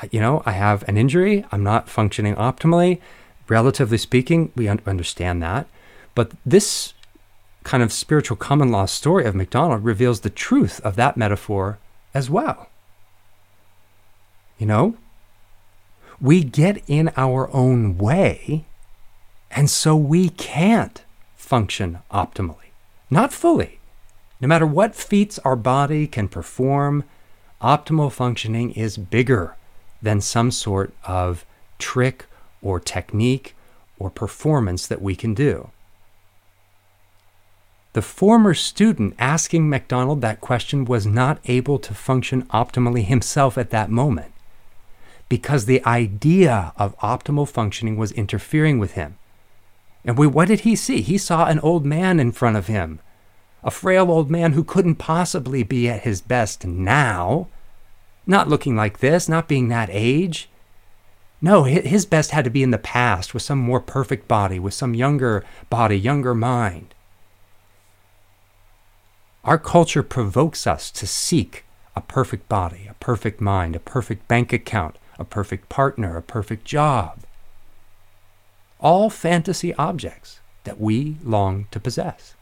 A: uh, you know, I have an injury, I'm not functioning optimally. Relatively speaking, we un- understand that. But this kind of spiritual common law story of MacDonald reveals the truth of that metaphor as well. You know, we get in our own way and so we can't function optimally. Not fully. No matter what feats our body can perform, optimal functioning is bigger than some sort of trick or technique or performance that we can do. The former student asking MacDonald that question was not able to function optimally himself at that moment because the idea of optimal functioning was interfering with him. And we, what did he see? He saw an old man in front of him, a frail old man who couldn't possibly be at his best now, not looking like this, not being that age. No, his best had to be in the past with some more perfect body, with some younger body, younger mind. Our culture provokes us to seek a perfect body, a perfect mind, a perfect bank account, a perfect partner, a perfect job all fantasy objects that we long to possess.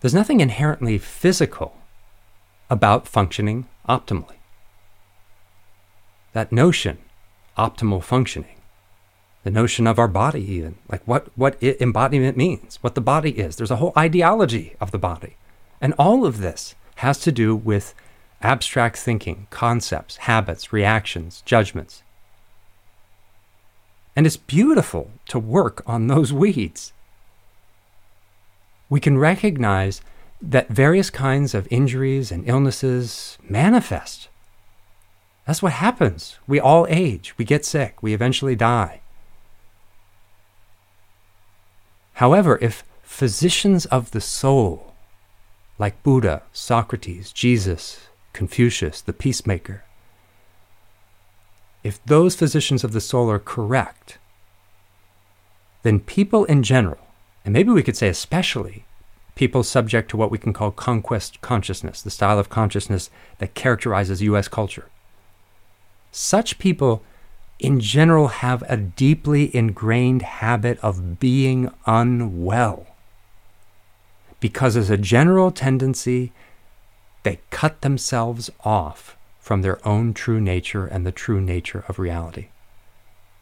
A: There's nothing inherently physical about functioning optimally. That notion, optimal functioning, the notion of our body, even like what, what it, embodiment means, what the body is. There's a whole ideology of the body. And all of this has to do with abstract thinking, concepts, habits, reactions, judgments. And it's beautiful to work on those weeds. We can recognize that various kinds of injuries and illnesses manifest. That's what happens. We all age, we get sick, we eventually die. However, if physicians of the soul, like Buddha, Socrates, Jesus, Confucius, the peacemaker, if those physicians of the soul are correct, then people in general, and maybe we could say especially people subject to what we can call conquest consciousness, the style of consciousness that characterizes US culture, such people in general have a deeply ingrained habit of being unwell. Because as a general tendency, they cut themselves off from their own true nature and the true nature of reality.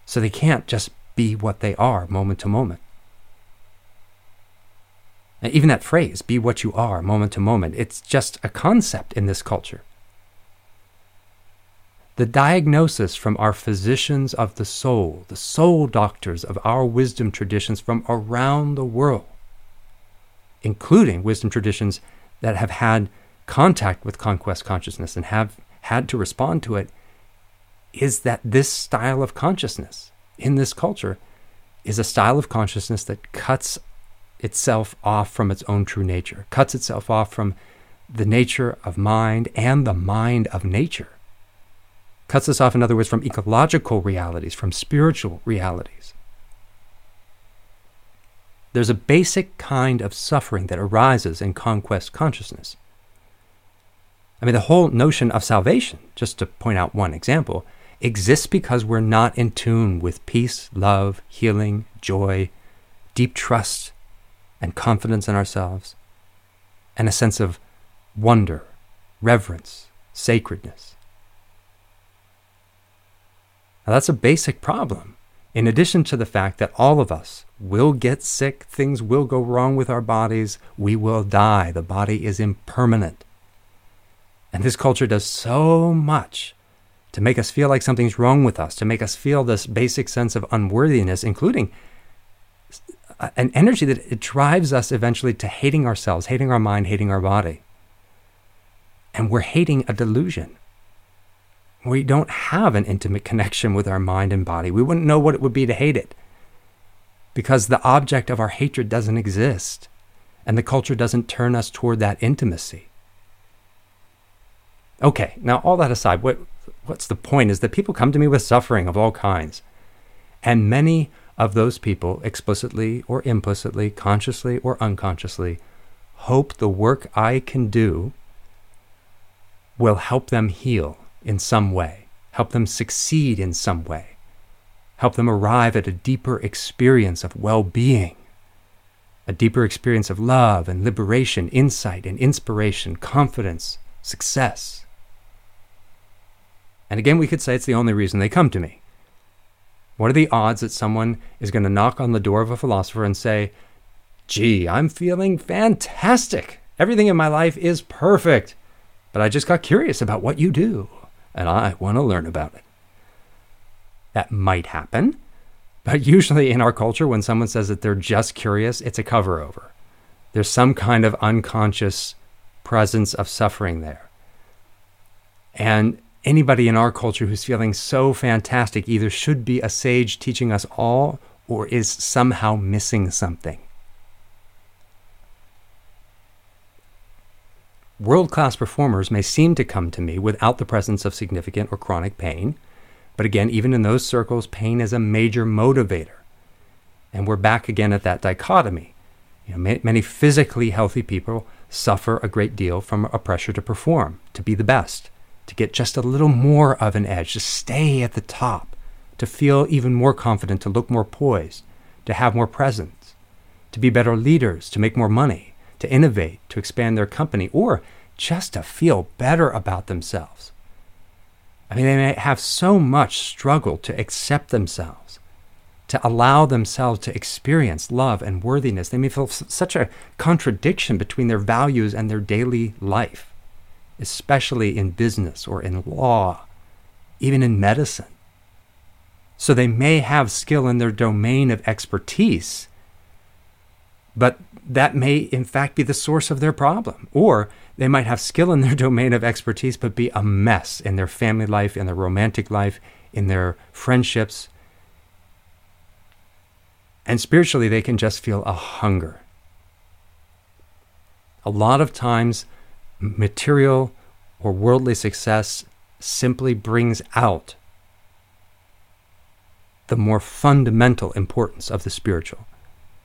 A: So they can't just be what they are moment to moment. And even that phrase, be what you are moment to moment, it's just a concept in this culture. The diagnosis from our physicians of the soul, the soul doctors of our wisdom traditions from around the world, including wisdom traditions that have had contact with conquest consciousness and have had to respond to it is that this style of consciousness in this culture is a style of consciousness that cuts itself off from its own true nature, cuts itself off from the nature of mind and the mind of nature, cuts us off, in other words, from ecological realities, from spiritual realities. There's a basic kind of suffering that arises in conquest consciousness. I mean, the whole notion of salvation, just to point out one example, exists because we're not in tune with peace, love, healing, joy, deep trust, and confidence in ourselves, and a sense of wonder, reverence, sacredness. Now, that's a basic problem. In addition to the fact that all of us will get sick, things will go wrong with our bodies, we will die. The body is impermanent. And this culture does so much to make us feel like something's wrong with us, to make us feel this basic sense of unworthiness, including an energy that it drives us eventually to hating ourselves, hating our mind, hating our body. And we're hating a delusion. We don't have an intimate connection with our mind and body. We wouldn't know what it would be to hate it because the object of our hatred doesn't exist and the culture doesn't turn us toward that intimacy. Okay, now all that aside, what what's the point is that people come to me with suffering of all kinds. And many of those people, explicitly or implicitly, consciously or unconsciously, hope the work I can do will help them heal in some way, help them succeed in some way, help them arrive at a deeper experience of well being, a deeper experience of love and liberation, insight and inspiration, confidence, success. And again, we could say it's the only reason they come to me. What are the odds that someone is going to knock on the door of a philosopher and say, Gee, I'm feeling fantastic. Everything in my life is perfect. But I just got curious about what you do, and I want to learn about it. That might happen, but usually in our culture, when someone says that they're just curious, it's a cover over. There's some kind of unconscious presence of suffering there. And anybody in our culture who's feeling so fantastic either should be a sage teaching us all or is somehow missing something. World class performers may seem to come to me without the presence of significant or chronic pain, but again, even in those circles, pain is a major motivator. And we're back again at that dichotomy. You know, many physically healthy people suffer a great deal from a pressure to perform, to be the best to get just a little more of an edge, to stay at the top, to feel even more confident, to look more poised, to have more presence, to be better leaders, to make more money, to innovate, to expand their company, or just to feel better about themselves. I mean, they may have so much struggle to accept themselves, to allow themselves to experience love and worthiness. They may feel such a contradiction between their values and their daily life, especially in business or in law, even in medicine. So they may have skill in their domain of expertise, but that may in fact be the source of their problem. Or they might have skill in their domain of expertise, but be a mess in their family life, in their romantic life, in their friendships. And spiritually, they can just feel a hunger. A lot of times, material or worldly success simply brings out the more fundamental importance of the spiritual.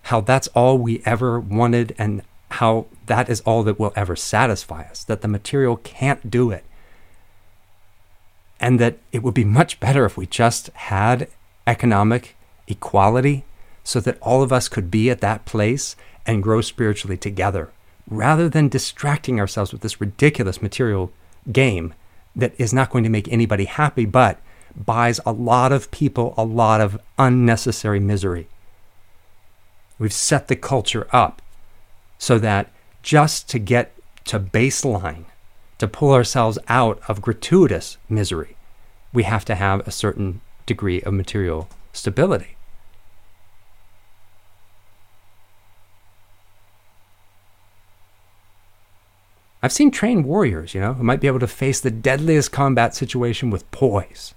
A: How that's all we ever wanted and how that is all that will ever satisfy us, that the material can't do it. And that it would be much better if we just had economic equality so that all of us could be at that place and grow spiritually together, rather than distracting ourselves with this ridiculous material game that is not going to make anybody happy, but buys a lot of people a lot of unnecessary misery. We've set the culture up so that just to get to baseline, to pull ourselves out of gratuitous misery, we have to have a certain degree of material stability. I've seen trained warriors, you know, who might be able to face the deadliest combat situation with poise.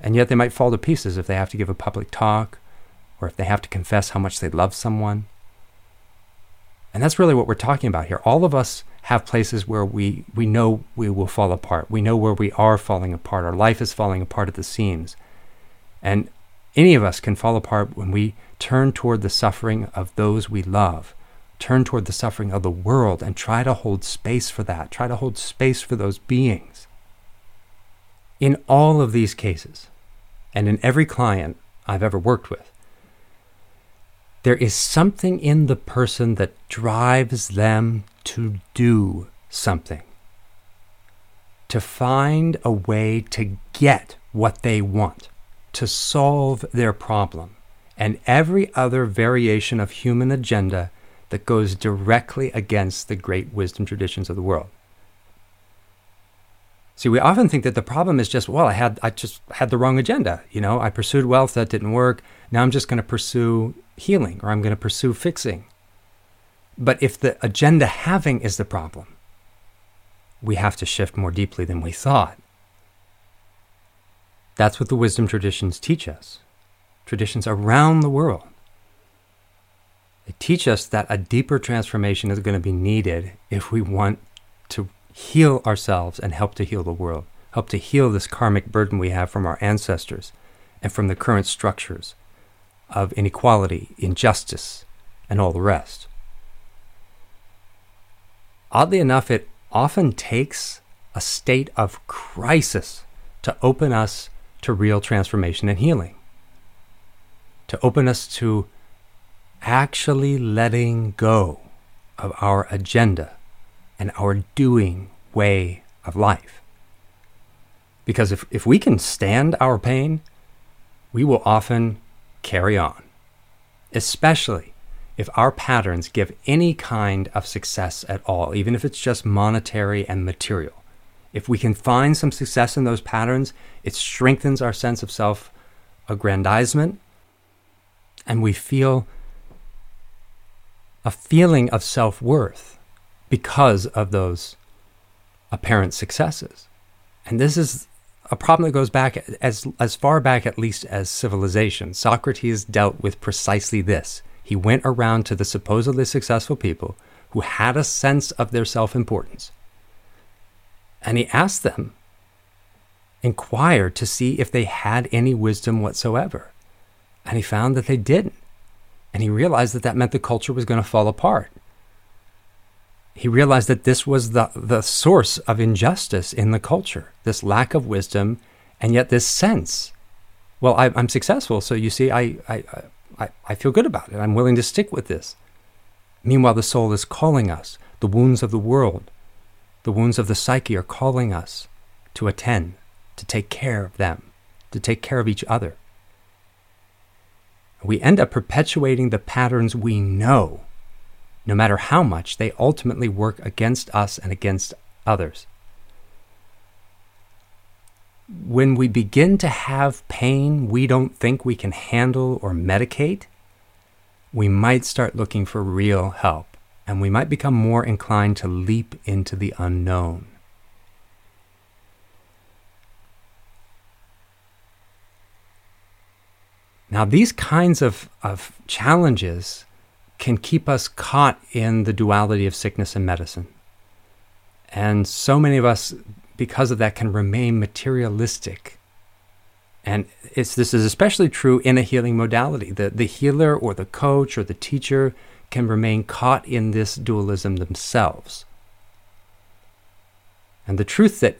A: And yet they might fall to pieces if they have to give a public talk or if they have to confess how much they love someone. And that's really what we're talking about here. All of us have places where we, we know we will fall apart. We know where we are falling apart. Our life is falling apart at the seams. And any of us can fall apart when we turn toward the suffering of those we love, turn toward the suffering of the world, and try to hold space for that, try to hold space for those beings. In all of these cases, and in every client I've ever worked with, there is something in the person that drives them to do something, to find a way to get what they want, to solve their problem, and every other variation of human agenda that goes directly against the great wisdom traditions of the world. See, we often think that the problem is just, well, I had I just had the wrong agenda. You know, I pursued wealth that didn't work. Now I'm just going to pursue healing or I'm going to pursue fixing. But if the agenda having is the problem, we have to shift more deeply than we thought. That's what the wisdom traditions teach us. Traditions around the world. They teach us that a deeper transformation is going to be needed if we want to heal ourselves and help to heal the world, help to heal this karmic burden we have from our ancestors and from the current structures of inequality, injustice, and all the rest. Oddly enough, it often takes a state of crisis to open us to real transformation and healing, to open us to actually letting go of our agenda and our doing way of life. Because if, if we can stand our pain, we will often carry on, especially if our patterns give any kind of success at all, even if it's just monetary and material. If we can find some success in those patterns, it strengthens our sense of self aggrandizement, and we feel a feeling of self worth because of those apparent successes. And this is a problem that goes back as, as far back, at least, as civilization. Socrates dealt with precisely this. He went around to the supposedly successful people who had a sense of their self importance. And he asked them, inquired to see if they had any wisdom whatsoever. And he found that they didn't. And he realized that that meant the culture was going to fall apart he realized that this was the, the source of injustice in the culture, this lack of wisdom, and yet this sense. Well, I, am successful, so you see, I, I, I, I feel good about it. I'm willing to stick with this. Meanwhile, the soul is calling us. The wounds of the world, the wounds of the psyche are calling us to attend, to take care of them, to take care of each other. We end up perpetuating the patterns we know, no matter how much they ultimately work against us and against others. When we begin to have pain we don't think we can handle or medicate, we might start looking for real help and we might become more inclined to leap into the unknown. Now, these kinds of, of challenges can keep us caught in the duality of sickness and medicine. And so many of us, because of that, can remain materialistic. And this is especially true in a healing modality. The, the healer or the coach or the teacher can remain caught in this dualism themselves. And the truth that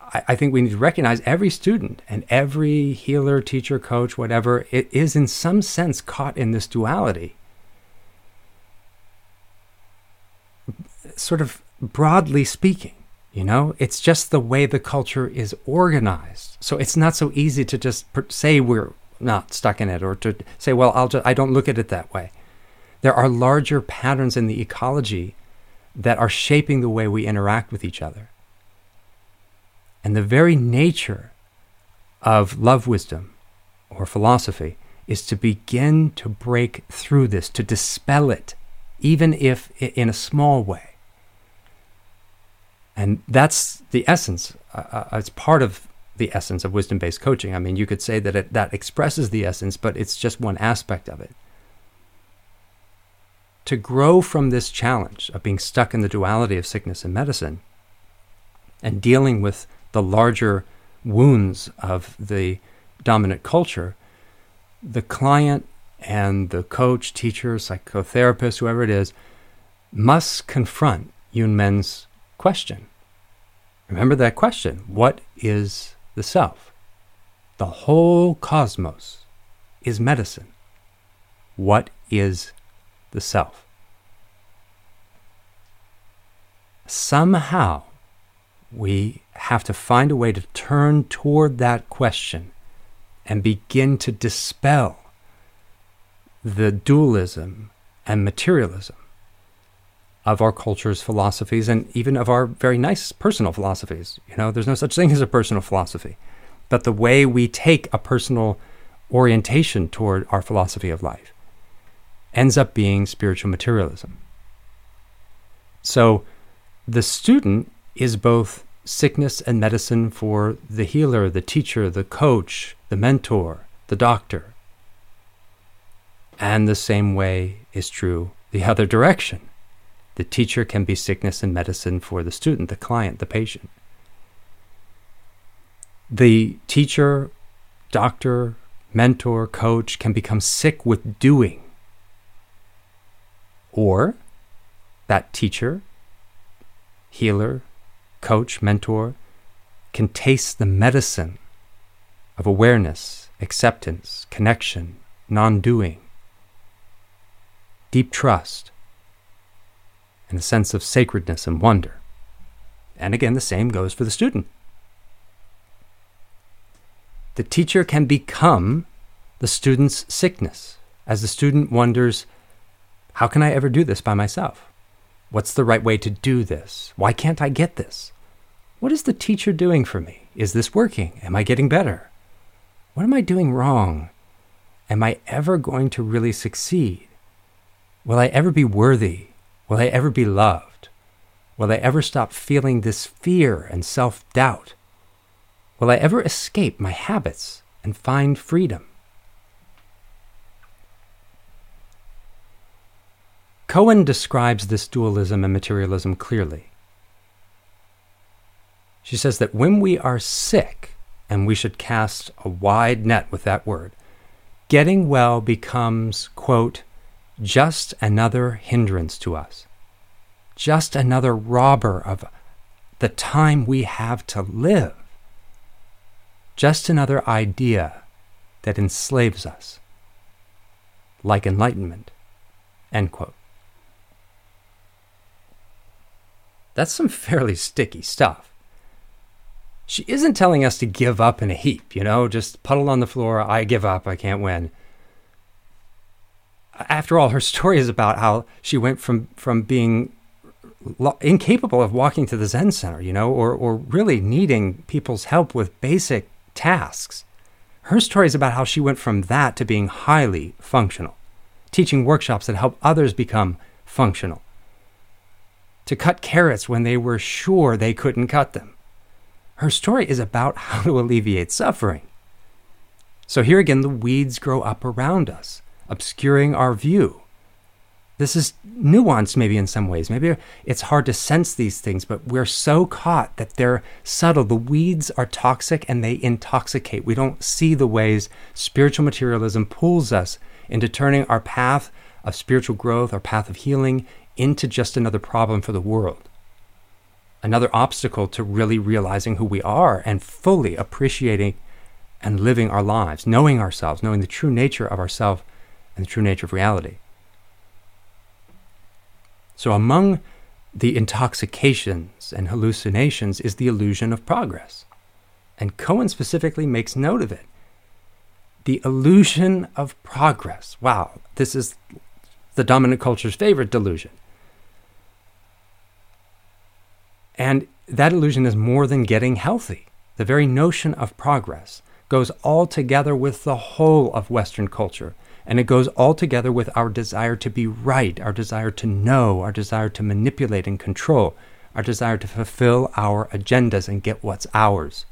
A: I, I think we need to recognize every student and every healer, teacher, coach, whatever, it is in some sense caught in this duality. Sort of broadly speaking, you know, it's just the way the culture is organized. So it's not so easy to just say we're not stuck in it or to say, well, I'll just, I don't look at it that way. There are larger patterns in the ecology that are shaping the way we interact with each other. And the very nature of love wisdom or philosophy is to begin to break through this, to dispel it, even if in a small way. And that's the essence. Uh, uh it's part of the essence of wisdom based coaching. I mean, you could say that it, that expresses the essence, but it's just one aspect of it. To grow from this challenge of being stuck in the duality of sickness and medicine and dealing with the larger wounds of the dominant culture, the client and the coach, teacher, psychotherapist, whoever it is, must confront Yunmen's question. Remember that question what is the self? The whole cosmos is medicine. What is the self? Somehow, we have to find a way to turn toward that question and begin to dispel the dualism and materialism of our culture's philosophies and even of our very nice personal philosophies. You know, there's no such thing as a personal philosophy, but the way we take a personal orientation toward our philosophy of life ends up being spiritual materialism. So the student is both sickness and medicine for the healer, the teacher, the coach, the mentor, the doctor. And the same way is true the other direction. The teacher can be sickness and medicine for the student, the client, the patient. The teacher, doctor, mentor, coach can become sick with doing. Or that teacher, healer, coach, mentor can taste the medicine of awareness, acceptance, connection, non doing, deep trust, and a sense of sacredness and wonder. And again, the same goes for the student. The teacher can become the student's sickness as the student wonders, how can I ever do this by myself? What's the right way to do this? Why can't I get this? What is the teacher doing for me? Is this working? Am I getting better? What am I doing wrong? Am I ever going to really succeed? Will I ever be worthy? Will I ever be loved? Will I ever stop feeling this fear and self doubt? Will I ever escape my habits and find freedom? Cohen describes this dualism and materialism clearly. She says that when we are sick, and we should cast a wide net with that word, getting well becomes, quote, just another hindrance to us, just another robber of the time we have to live, just another idea that enslaves us, like enlightenment, end quote. That's some fairly sticky stuff. She isn't telling us to give up in a heap, you know, just puddle on the floor, I give up, I can't win. After all, her story is about how she went from, from being lo- incapable of walking to the Zen center, you know, or, or really needing people's help with basic tasks. Her story is about how she went from that to being highly functional, teaching workshops that help others become functional, to cut carrots when they were sure they couldn't cut them. Her story is about how to alleviate suffering. So here again, the weeds grow up around us, obscuring our view. This is nuanced, maybe in some ways. Maybe it's hard to sense these things, but we're so caught that they're subtle. The weeds are toxic and they intoxicate. We don't see the ways spiritual materialism pulls us into turning our path of spiritual growth, our path of healing, into just another problem for the world. Another obstacle to really realizing who we are and fully appreciating and living our lives, knowing ourselves, knowing the true nature of ourself and the true nature of reality. So, among the intoxications and hallucinations is the illusion of progress. And Cohen specifically makes note of it. The illusion of progress. Wow, this is the dominant culture's favorite delusion. And that illusion is more than getting healthy. The very notion of progress goes all together with the whole of Western culture and it goes all together with our desire to be right, our desire to know, our desire to manipulate and control, our desire to fulfill our agendas and get what's ours,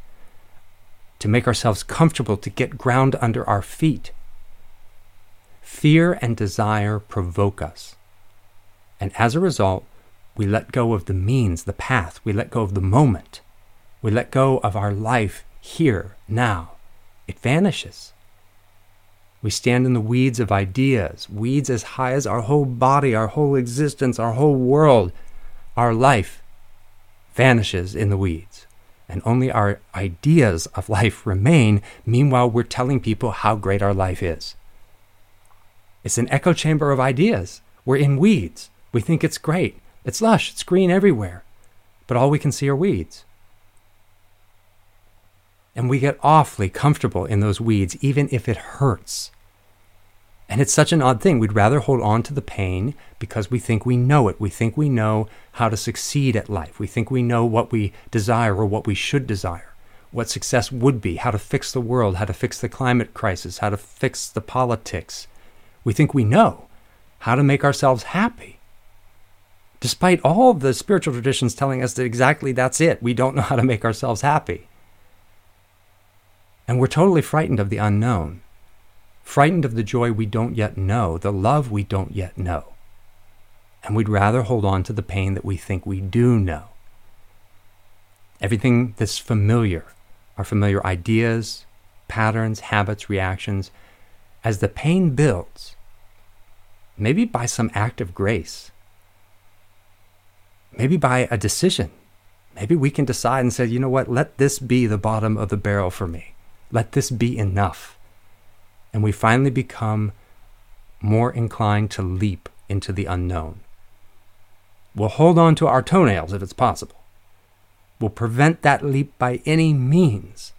A: to make ourselves comfortable, to get ground under our feet. Fear and desire provoke us. And as a result, we let go of the means, the path, we let go of the moment, we let go of our life here, now. It vanishes. We stand in the weeds of ideas, weeds as high as our whole body, our whole existence, our whole world. Our life vanishes in the weeds, and only our ideas of life remain. Meanwhile, we're telling people how great our life is. It's an echo chamber of ideas. We're in weeds. We think it's great. It's lush. It's green everywhere. But all we can see are weeds. And we get awfully comfortable in those weeds, even if it hurts. And it's such an odd thing. We'd rather hold on to the pain because we think we know it. We think we know how to succeed at life. We think we know what we desire or what we should desire, what success would be, how to fix the world, how to fix the climate crisis, how to fix the politics. We think we know how to make ourselves happy. Despite all the spiritual traditions telling us that exactly that's it, we don't know how to make ourselves happy. And we're totally frightened of the unknown, frightened of the joy we don't yet know, the love we don't yet know. And we'd rather hold on to the pain that we think we do know. Everything that's familiar, our familiar ideas, patterns, habits, reactions, as the pain builds, maybe by some act of grace, maybe by a decision, maybe we can decide and say, you know what, let this be the bottom of the barrel for me. Let this be enough. And we finally become more inclined to leap into the unknown. We'll hold on to our toenails if it's possible. We'll prevent that leap by any means,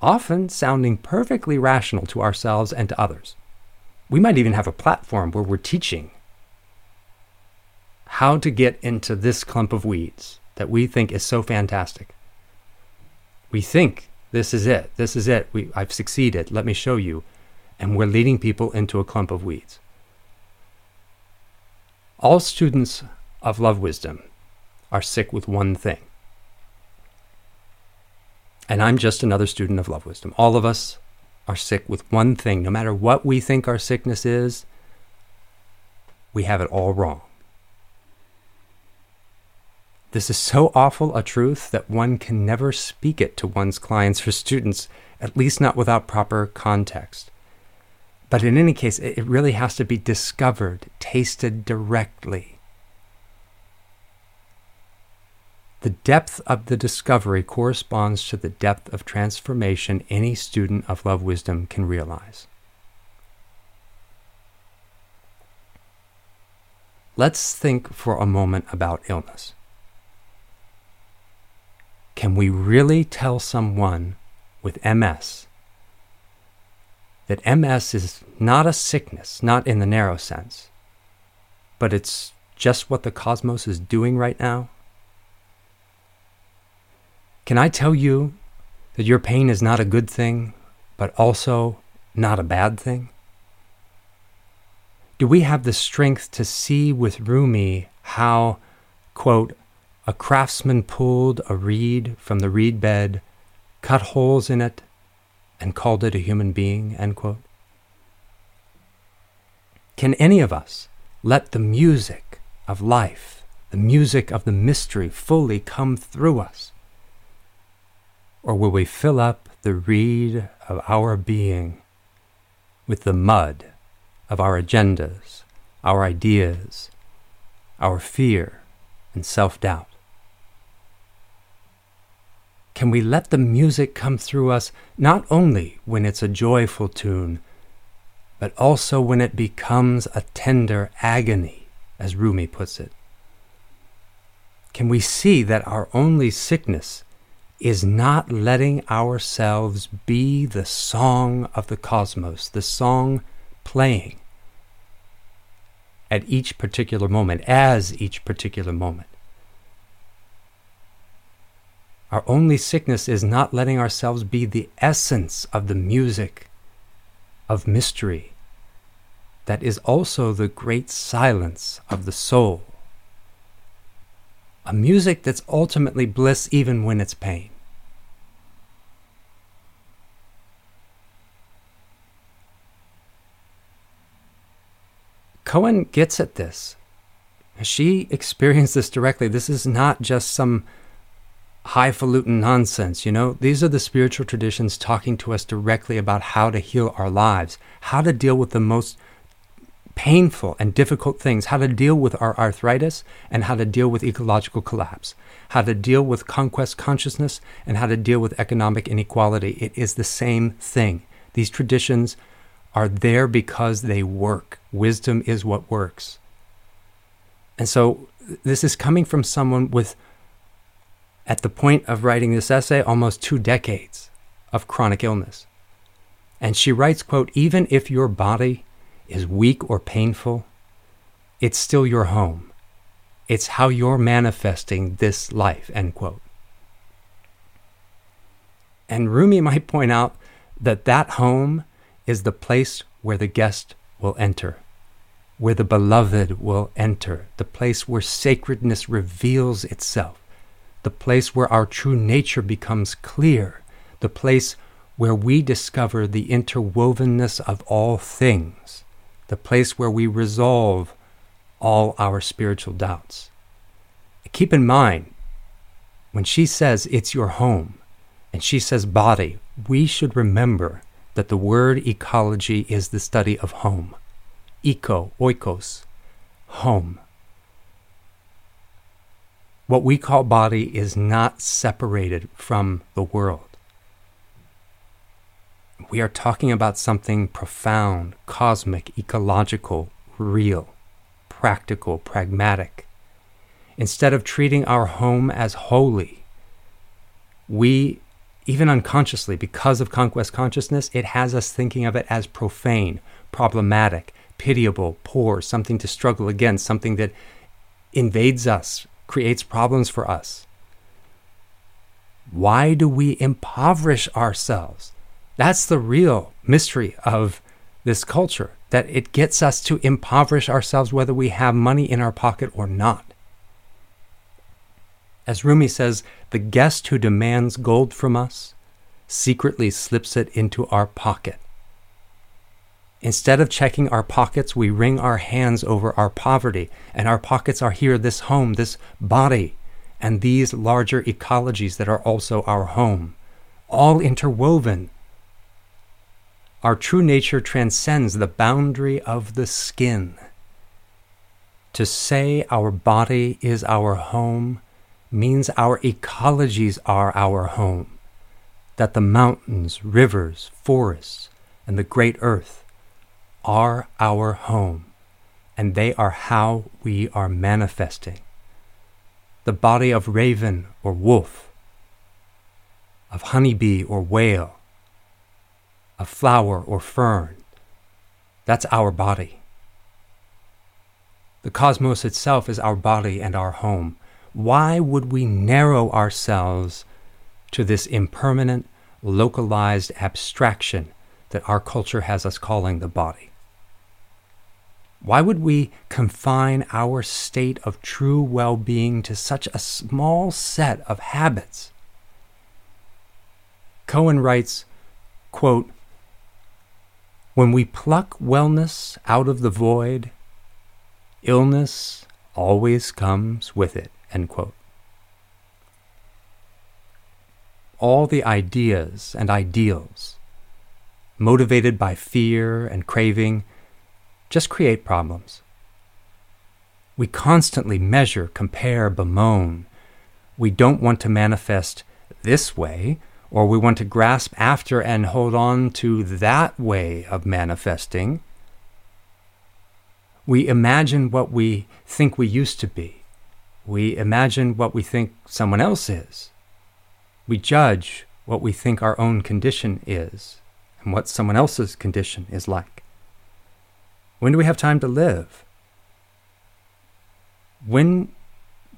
A: often sounding perfectly rational to ourselves and to others. We might even have a platform where we're teaching how to get into this clump of weeds that we think is so fantastic. We think this is it. This is it. We, I've succeeded. Let me show you. And we're leading people into a clump of weeds. All students of love wisdom are sick with one thing. And I'm just another student of love wisdom. All of us are sick with one thing. No matter what we think our sickness is, we have it all wrong. This is so awful a truth that one can never speak it to one's clients or students, at least not without proper context. But in any case, it really has to be discovered, tasted directly. The depth of the discovery corresponds to the depth of transformation any student of love wisdom can realize. Let's think for a moment about illness. Can we really tell someone with MS that MS is not a sickness, not in the narrow sense, but it's just what the cosmos is doing right now? Can I tell you that your pain is not a good thing, but also not a bad thing? Do we have the strength to see with Rumi how, quote, a craftsman pulled a reed from the reed bed, cut holes in it, and called it a human being, end quote? Can any of us let the music of life, the music of the mystery, fully come through us? Or will we fill up the reed of our being with the mud of our agendas, our ideas, our fear, and self doubt? Can we let the music come through us not only when it's a joyful tune, but also when it becomes a tender agony, as Rumi puts it? Can we see that our only sickness is not letting ourselves be the song of the cosmos, the song playing at each particular moment, as each particular moment? Our only sickness is not letting ourselves be the essence of the music of mystery that is also the great silence of the soul. A music that's ultimately bliss even when it's pain. Cohen gets at this. She experienced this directly. This is not just some highfalutin nonsense, you know? These are the spiritual traditions talking to us directly about how to heal our lives, how to deal with the most painful and difficult things, how to deal with our arthritis and how to deal with ecological collapse, how to deal with conquest consciousness and how to deal with economic inequality. It is the same thing. These traditions are there because they work. Wisdom is what works. And so this is coming from someone with at the point of writing this essay, almost two decades of chronic illness. And she writes, quote, even if your body is weak or painful, it's still your home. It's how you're manifesting this life, end quote. And Rumi might point out that that home is the place where the guest will enter, where the beloved will enter, the place where sacredness reveals itself the place where our true nature becomes clear, the place where we discover the interwovenness of all things, the place where we resolve all our spiritual doubts. Keep in mind, when she says it's your home and she says body, we should remember that the word ecology is the study of home. Eco, oikos, home. What we call body is not separated from the world. We are talking about something profound, cosmic, ecological, real, practical, pragmatic. Instead of treating our home as holy, we, even unconsciously, because of conquest consciousness, it has us thinking of it as profane, problematic, pitiable, poor, something to struggle against, something that invades us creates problems for us. Why do we impoverish ourselves? That's the real mystery of this culture, that it gets us to impoverish ourselves whether we have money in our pocket or not. As Rumi says, the guest who demands gold from us secretly slips it into our pocket. Instead of checking our pockets, we wring our hands over our poverty, and our pockets are here this home, this body, and these larger ecologies that are also our home, all interwoven. Our true nature transcends the boundary of the skin. To say our body is our home means our ecologies are our home, that the mountains, rivers, forests, and the great earth are our home, and they are how we are manifesting. The body of raven or wolf, of honeybee or whale, of flower or fern. That's our body. The cosmos itself is our body and our home. Why would we narrow ourselves to this impermanent, localized abstraction that our culture has us calling the body? Why would we confine our state of true well being to such a small set of habits? Cohen writes, quote, When we pluck wellness out of the void, illness always comes with it. End quote. All the ideas and ideals, motivated by fear and craving, just create problems. We constantly measure, compare, bemoan. We don't want to manifest this way, or we want to grasp after and hold on to that way of manifesting. We imagine what we think we used to be. We imagine what we think someone else is. We judge what we think our own condition is and what someone else's condition is like. When do we have time to live? When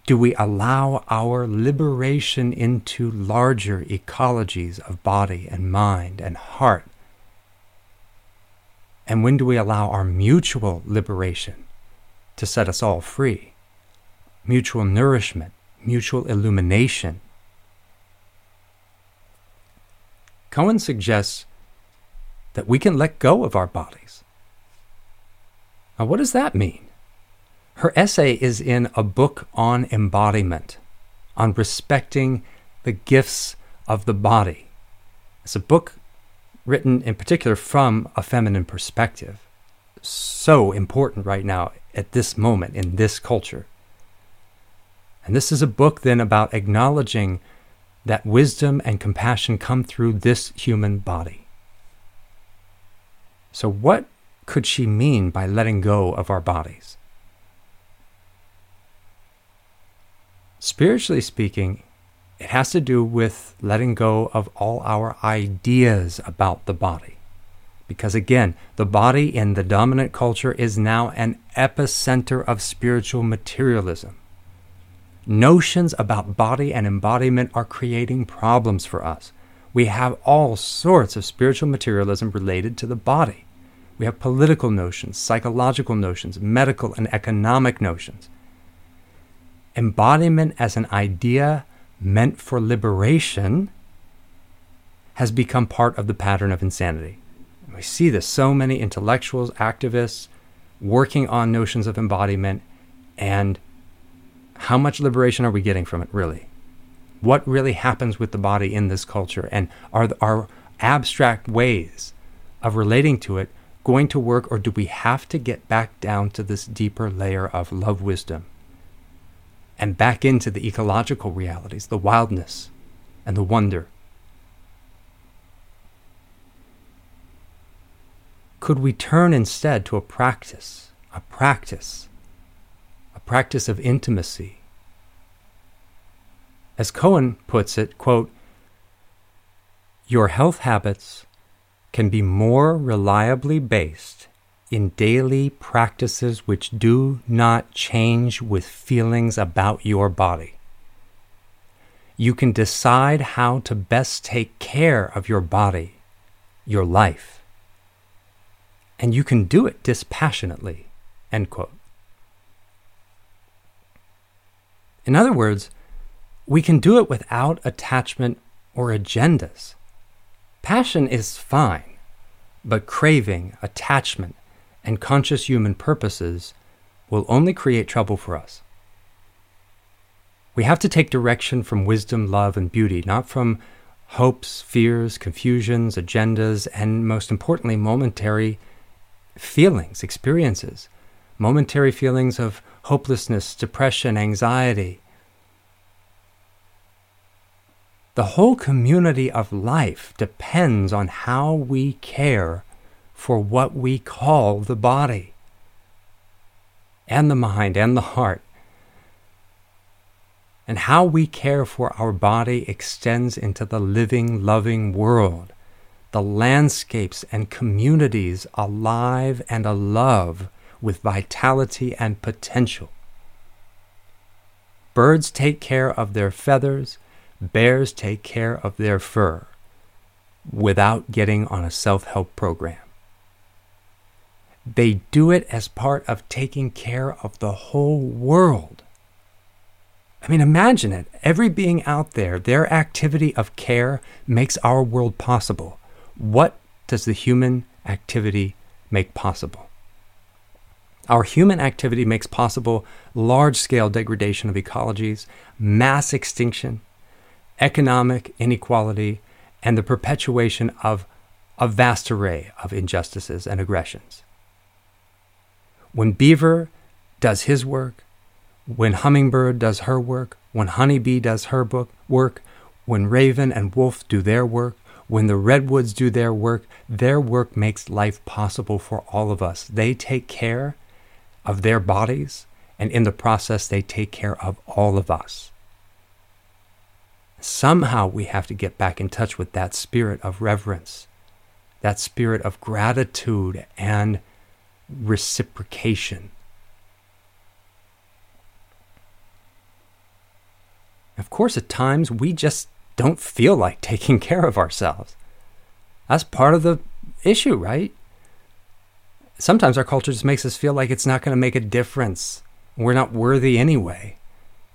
A: do we allow our liberation into larger ecologies of body and mind and heart? And when do we allow our mutual liberation to set us all free? Mutual nourishment, mutual illumination. Cohen suggests that we can let go of our bodies. Now, what does that mean? Her essay is in a book on embodiment, on respecting the gifts of the body. It's a book written in particular from a feminine perspective. So important right now at this moment in this culture. And this is a book then about acknowledging that wisdom and compassion come through this human body. So, what could she mean by letting go of our bodies? Spiritually speaking, it has to do with letting go of all our ideas about the body. Because again, the body in the dominant culture is now an epicenter of spiritual materialism. Notions about body and embodiment are creating problems for us. We have all sorts of spiritual materialism related to the body. We have political notions, psychological notions, medical and economic notions embodiment as an idea meant for liberation has become part of the pattern of insanity. We see this so many intellectuals, activists working on notions of embodiment and how much liberation are we getting from it really? What really happens with the body in this culture and are our abstract ways of relating to it going to work or do we have to get back down to this deeper layer of love wisdom and back into the ecological realities, the wildness and the wonder. Could we turn instead to a practice, a practice, a practice of intimacy? As Cohen puts it, quote, your health habits can be more reliably based in daily practices which do not change with feelings about your body. You can decide how to best take care of your body, your life, and you can do it dispassionately. End quote. In other words, we can do it without attachment or agendas. Passion is fine, but craving, attachment, and conscious human purposes will only create trouble for us. We have to take direction from wisdom, love, and beauty, not from hopes, fears, confusions, agendas, and most importantly, momentary feelings, experiences, momentary feelings of hopelessness, depression, anxiety. The whole community of life depends on how we care for what we call the body and the mind and the heart. And how we care for our body extends into the living, loving world the landscapes and communities alive and alive with vitality and potential. Birds take care of their feathers, bears take care of their fur without getting on a self help program. They do it as part of taking care of the whole world. I mean, imagine it. Every being out there, their activity of care makes our world possible. What does the human activity make possible? Our human activity makes possible large scale degradation of ecologies, mass extinction, economic inequality, and the perpetuation of a vast array of injustices and aggressions. When beaver does his work, when hummingbird does her work, when honeybee does her book, work, when raven and wolf do their work, when the redwoods do their work, their work makes life possible for all of us. They take care of their bodies, and in the process, they take care of all of us. Somehow we have to get back in touch with that spirit of reverence, that spirit of gratitude and reciprocation. Of course, at times we just don't feel like taking care of ourselves. That's part of the issue, right? Sometimes our culture just makes us feel like it's not going to make a difference. We're not worthy anyway.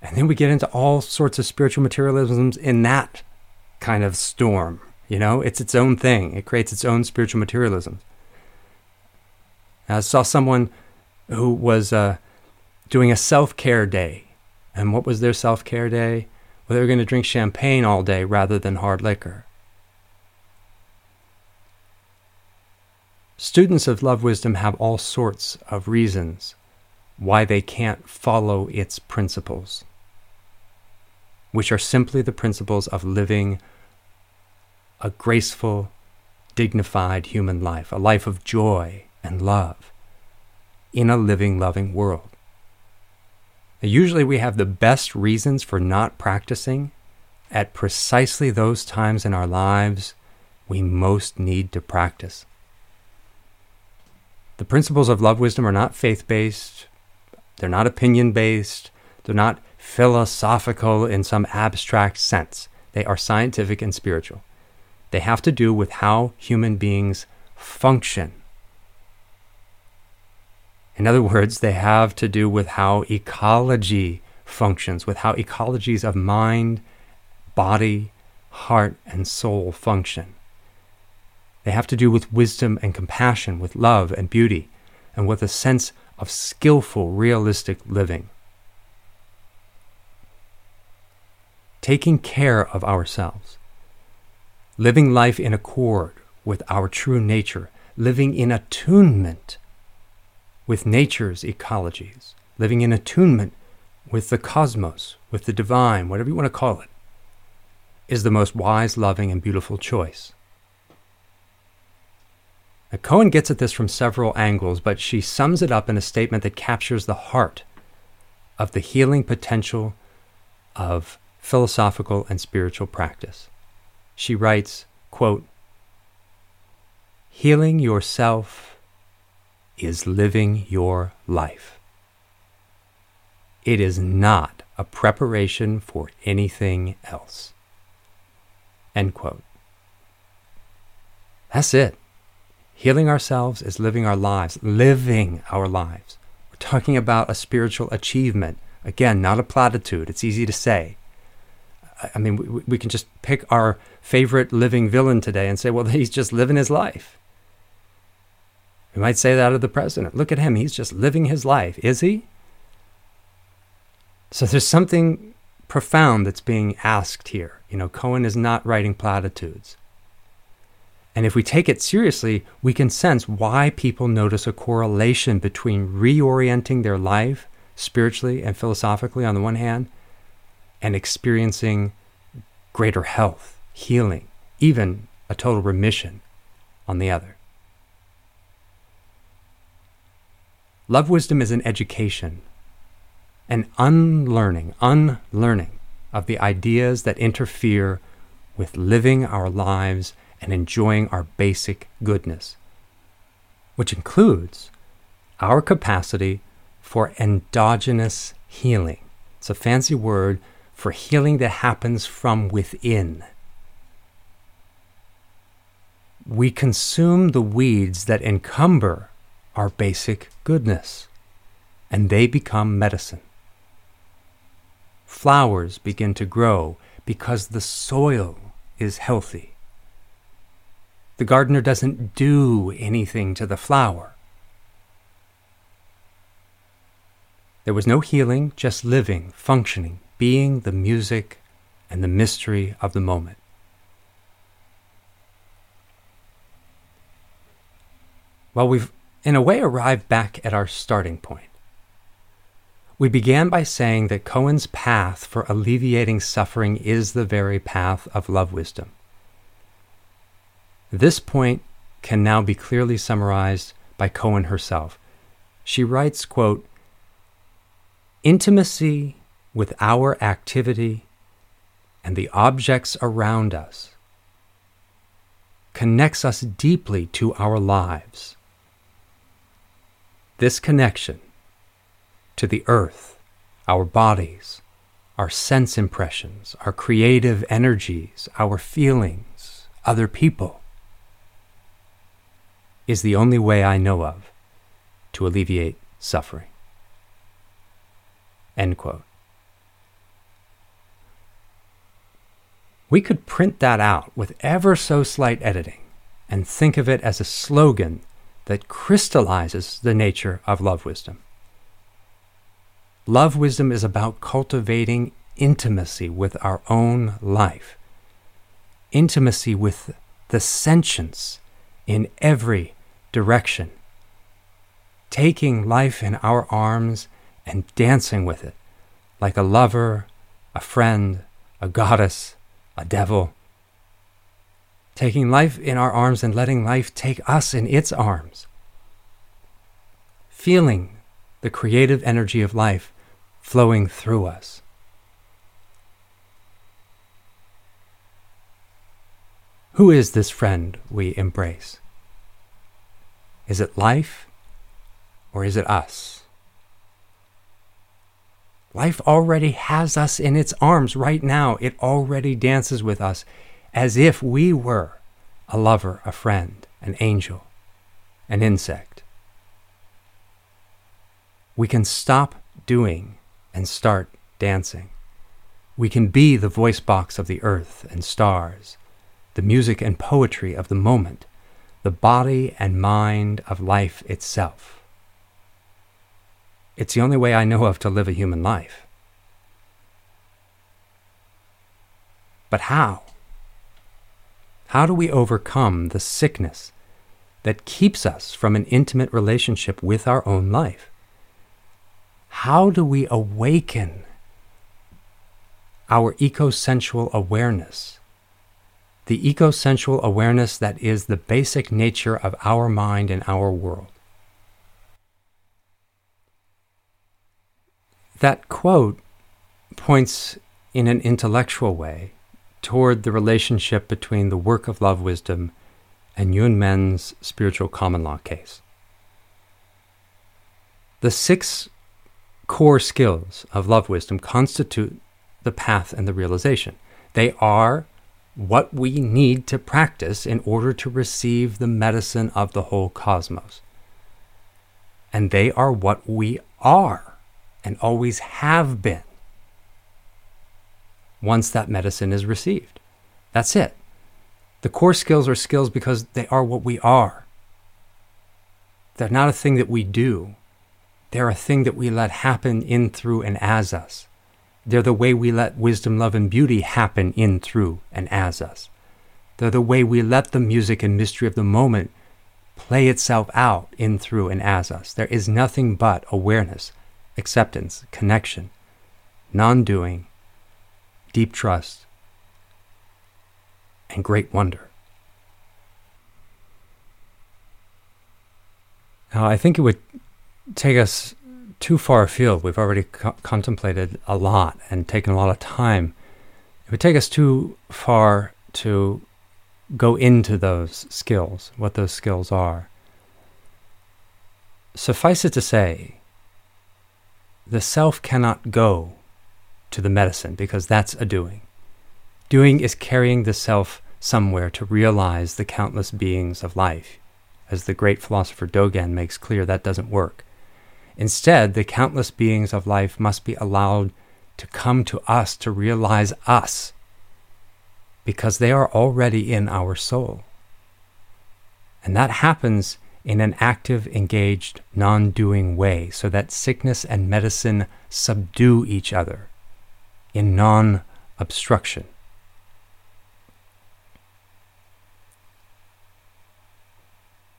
A: And then we get into all sorts of spiritual materialisms in that kind of storm. You know, it's its own thing, it creates its own spiritual materialism. I saw someone who was uh, doing a self care day. And what was their self care day? Well, they were going to drink champagne all day rather than hard liquor. Students of love wisdom have all sorts of reasons why they can't follow its principles, which are simply the principles of living a graceful, dignified human life, a life of joy and love in a living, loving world. Usually, we have the best reasons for not practicing at precisely those times in our lives we most need to practice. The principles of love wisdom are not faith based, they're not opinion based, they're not philosophical in some abstract sense. They are scientific and spiritual. They have to do with how human beings function. In other words, they have to do with how ecology functions, with how ecologies of mind, body, heart, and soul function. They have to do with wisdom and compassion, with love and beauty, and with a sense of skillful, realistic living. Taking care of ourselves, living life in accord with our true nature, living in attunement with nature's ecologies, living in attunement with the cosmos, with the divine, whatever you want to call it, is the most wise, loving, and beautiful choice. Now, Cohen gets at this from several angles, but she sums it up in a statement that captures the heart of the healing potential of philosophical and spiritual practice. She writes, quote, Healing yourself is living your life. It is not a preparation for anything else. End quote. That's it. Healing ourselves is living our lives, living our lives. We're talking about a spiritual achievement. Again, not a platitude. It's easy to say. I mean, we, we can just pick our favorite living villain today and say, well, he's just living his life. We might say that of the president. Look at him. He's just living his life. Is he? So there's something profound that's being asked here. You know, Cohen is not writing platitudes. And if we take it seriously, we can sense why people notice a correlation between reorienting their life spiritually and philosophically on the one hand and experiencing greater health, healing, even a total remission on the other. Love wisdom is an education, an unlearning, unlearning of the ideas that interfere with living our lives and enjoying our basic goodness, which includes our capacity for endogenous healing. It's a fancy word for healing that happens from within. We consume the weeds that encumber our basic goodness, and they become medicine. Flowers begin to grow because the soil is healthy. The gardener doesn't do anything to the flower. There was no healing, just living, functioning, being the music and the mystery of the moment. Well, we've in a way arrived back at our starting point. We began by saying that Cohen's path for alleviating suffering is the very path of love wisdom. This point can now be clearly summarized by Cohen herself. She writes, quote, Intimacy with our activity and the objects around us connects us deeply to our lives. This connection to the earth, our bodies, our sense impressions, our creative energies, our feelings, other people, is the only way I know of to alleviate suffering. End quote. We could print that out with ever so slight editing and think of it as a slogan that crystallizes the nature of love wisdom. Love wisdom is about cultivating intimacy with our own life, intimacy with the sentience in every direction, taking life in our arms and dancing with it like a lover, a friend, a goddess, a devil. Taking life in our arms and letting life take us in its arms. Feeling the creative energy of life flowing through us. Who is this friend we embrace? Is it life or is it us? Life already has us in its arms right now. It already dances with us as if we were a lover, a friend, an angel, an insect. We can stop doing and start dancing. We can be the voice box of the earth and stars, the music and poetry of the moment, the body and mind of life itself. It's the only way I know of to live a human life. But how? How do we overcome the sickness that keeps us from an intimate relationship with our own life? how do we awaken our ecosensual awareness? The ecosensual awareness that is the basic nature of our mind and our world. That quote points in an intellectual way toward the relationship between the work of love wisdom and Yunmen's spiritual common law case. The six core skills of love wisdom constitute the path and the realization. They are what we need to practice in order to receive the medicine of the whole cosmos. And they are what we are and always have been once that medicine is received. That's it. The core skills are skills because they are what we are. They're not a thing that we do. They're a thing that we let happen in, through, and as us. They're the way we let wisdom, love, and beauty happen in, through, and as us. They're the way we let the music and mystery of the moment play itself out in, through, and as us. There is nothing but awareness, acceptance, connection, non doing, deep trust, and great wonder. Now, I think it would take us too far afield. We've already co- contemplated a lot and taken a lot of time. It would take us too far to go into those skills, what those skills are. Suffice it to say, the self cannot go to the medicine because that's a doing. Doing is carrying the self somewhere to realize the countless beings of life. As the great philosopher Dogen makes clear, that doesn't work. Instead, the countless beings of life must be allowed to come to us to realize us because they are already in our soul. And that happens in an active, engaged, non doing way so that sickness and medicine subdue each other in non obstruction.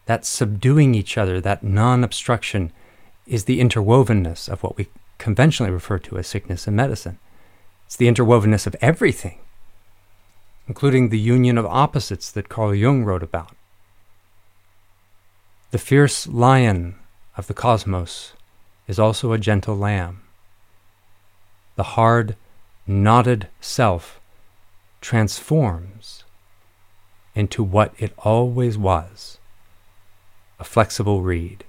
A: That subduing each other, that non obstruction, is the interwovenness of what we conventionally refer to as sickness and medicine. It's the interwovenness of everything, including the union of opposites that Carl Jung wrote about. The fierce lion of the cosmos is also a gentle lamb. The hard, knotted self transforms into what it always was a flexible reed.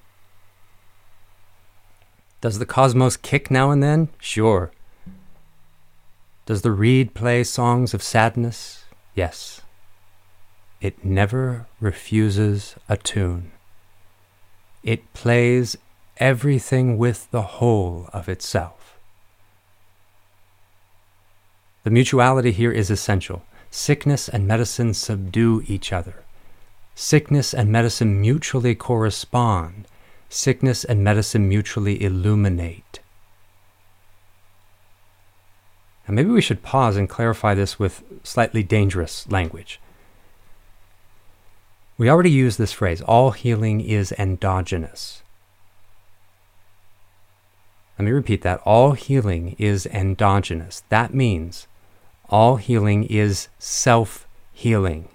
A: Does the cosmos kick now and then? Sure. Does the reed play songs of sadness? Yes. It never refuses a tune. It plays everything with the whole of itself. The mutuality here is essential. Sickness and medicine subdue each other. Sickness and medicine mutually correspond sickness and medicine mutually illuminate. Now, maybe we should pause and clarify this with slightly dangerous language. We already use this phrase all healing is endogenous. Let me repeat that. All healing is endogenous. That means all healing is self healing.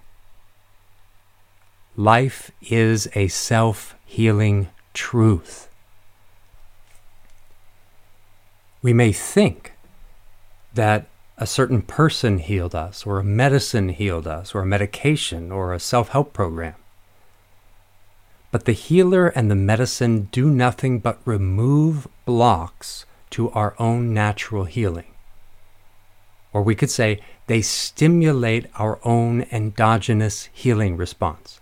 A: Life is a self healing truth. We may think that a certain person healed us, or a medicine healed us, or a medication, or a self help program. But the healer and the medicine do nothing but remove blocks to our own natural healing. Or we could say they stimulate our own endogenous healing response.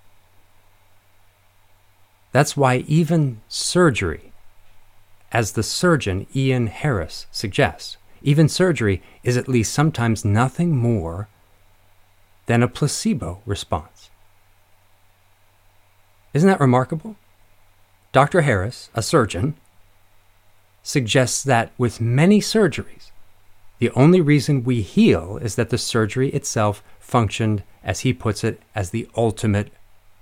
A: That's why even surgery, as the surgeon Ian Harris suggests, even surgery is at least sometimes nothing more than a placebo response. Isn't that remarkable? Dr. Harris, a surgeon, suggests that with many surgeries, the only reason we heal is that the surgery itself functioned, as he puts it, as the ultimate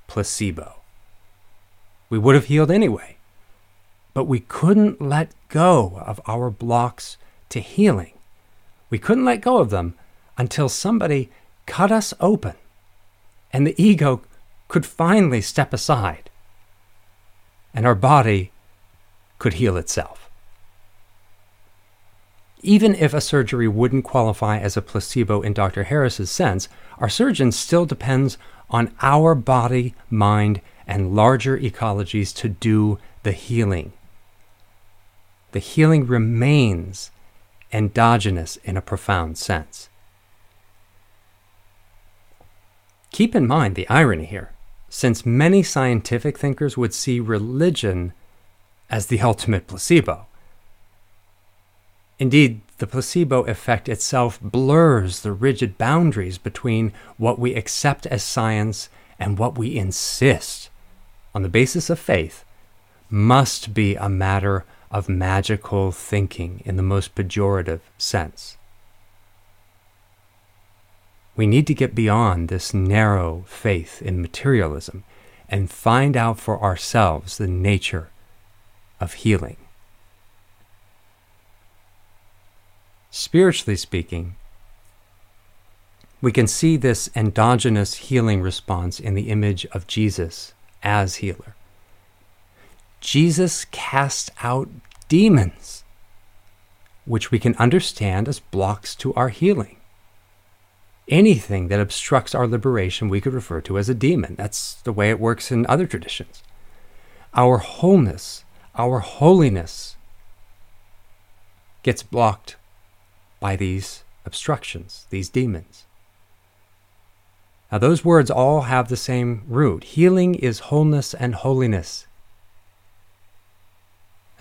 A: placebo we would have healed anyway. But we couldn't let go of our blocks to healing. We couldn't let go of them until somebody cut us open and the ego could finally step aside and our body could heal itself. Even if a surgery wouldn't qualify as a placebo in Dr. Harris's sense, our surgeon still depends on our body, mind, and larger ecologies to do the healing. The healing remains endogenous in a profound sense. Keep in mind the irony here, since many scientific thinkers would see religion as the ultimate placebo. Indeed, the placebo effect itself blurs the rigid boundaries between what we accept as science and what we insist on the basis of faith must be a matter of magical thinking in the most pejorative sense. We need to get beyond this narrow faith in materialism and find out for ourselves the nature of healing. Spiritually speaking, we can see this endogenous healing response in the image of Jesus as healer. Jesus cast out demons, which we can understand as blocks to our healing. Anything that obstructs our liberation, we could refer to as a demon. That's the way it works in other traditions. Our wholeness, our holiness, gets blocked by these obstructions, these demons. Now, those words all have the same root. Healing is wholeness and holiness.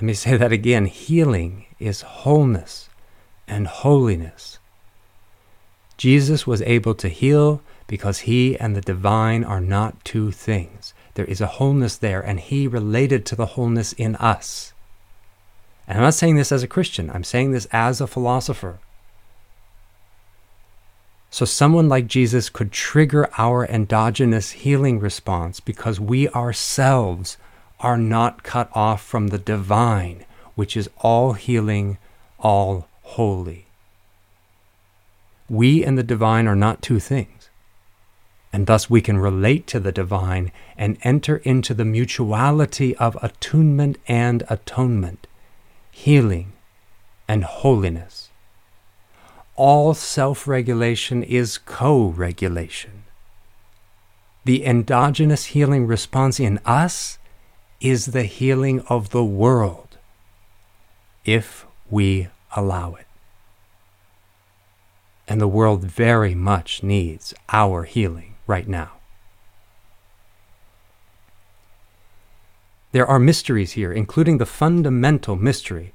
A: Let me say that again. Healing is wholeness and holiness. Jesus was able to heal because he and the divine are not two things. There is a wholeness there, and he related to the wholeness in us. And I'm not saying this as a Christian, I'm saying this as a philosopher. So, someone like Jesus could trigger our endogenous healing response because we ourselves are not cut off from the divine, which is all healing, all holy. We and the divine are not two things, and thus we can relate to the divine and enter into the mutuality of attunement and atonement, healing and holiness all self regulation is co regulation. The endogenous healing response in us is the healing of the world if we allow it. And the world very much needs our healing right now. There are mysteries here, including the fundamental mystery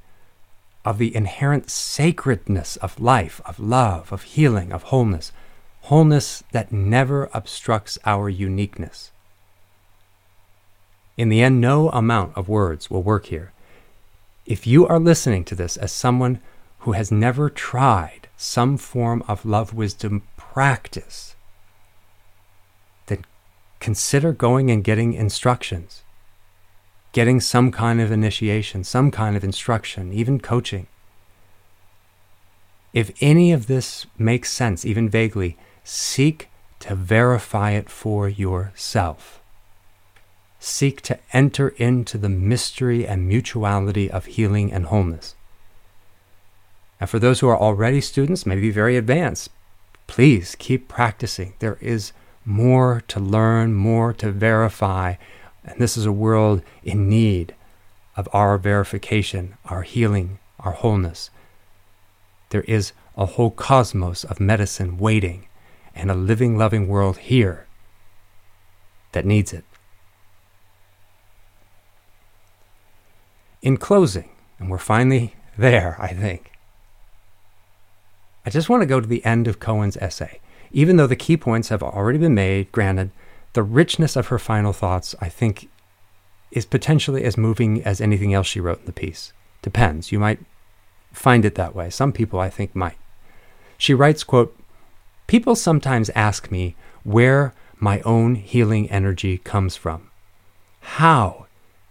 A: of the inherent sacredness of life, of love, of healing, of wholeness, wholeness that never obstructs our uniqueness. In the end, no amount of words will work here. If you are listening to this as someone who has never tried some form of love wisdom practice, then consider going and getting instructions getting some kind of initiation, some kind of instruction, even coaching. If any of this makes sense, even vaguely, seek to verify it for yourself. Seek to enter into the mystery and mutuality of healing and wholeness. And for those who are already students, maybe very advanced, please keep practicing. There is more to learn, more to verify, and this is a world in need of our verification, our healing, our wholeness. There is a whole cosmos of medicine waiting and a living, loving world here that needs it. In closing, and we're finally there, I think, I just want to go to the end of Cohen's essay. Even though the key points have already been made, granted, the richness of her final thoughts, I think, is potentially as moving as anything else she wrote in the piece. Depends. You might find it that way. Some people, I think, might. She writes, quote, People sometimes ask me where my own healing energy comes from. How,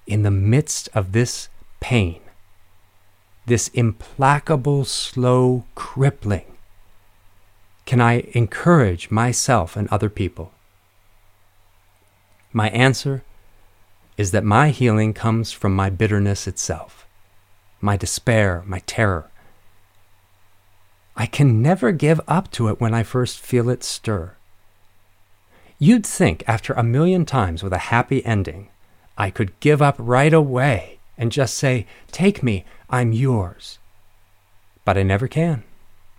A: in the midst of this pain, this implacable, slow crippling, can I encourage myself and other people? My answer is that my healing comes from my bitterness itself, my despair, my terror. I can never give up to it when I first feel it stir. You'd think after a million times with a happy ending, I could give up right away and just say, Take me, I'm yours. But I never can.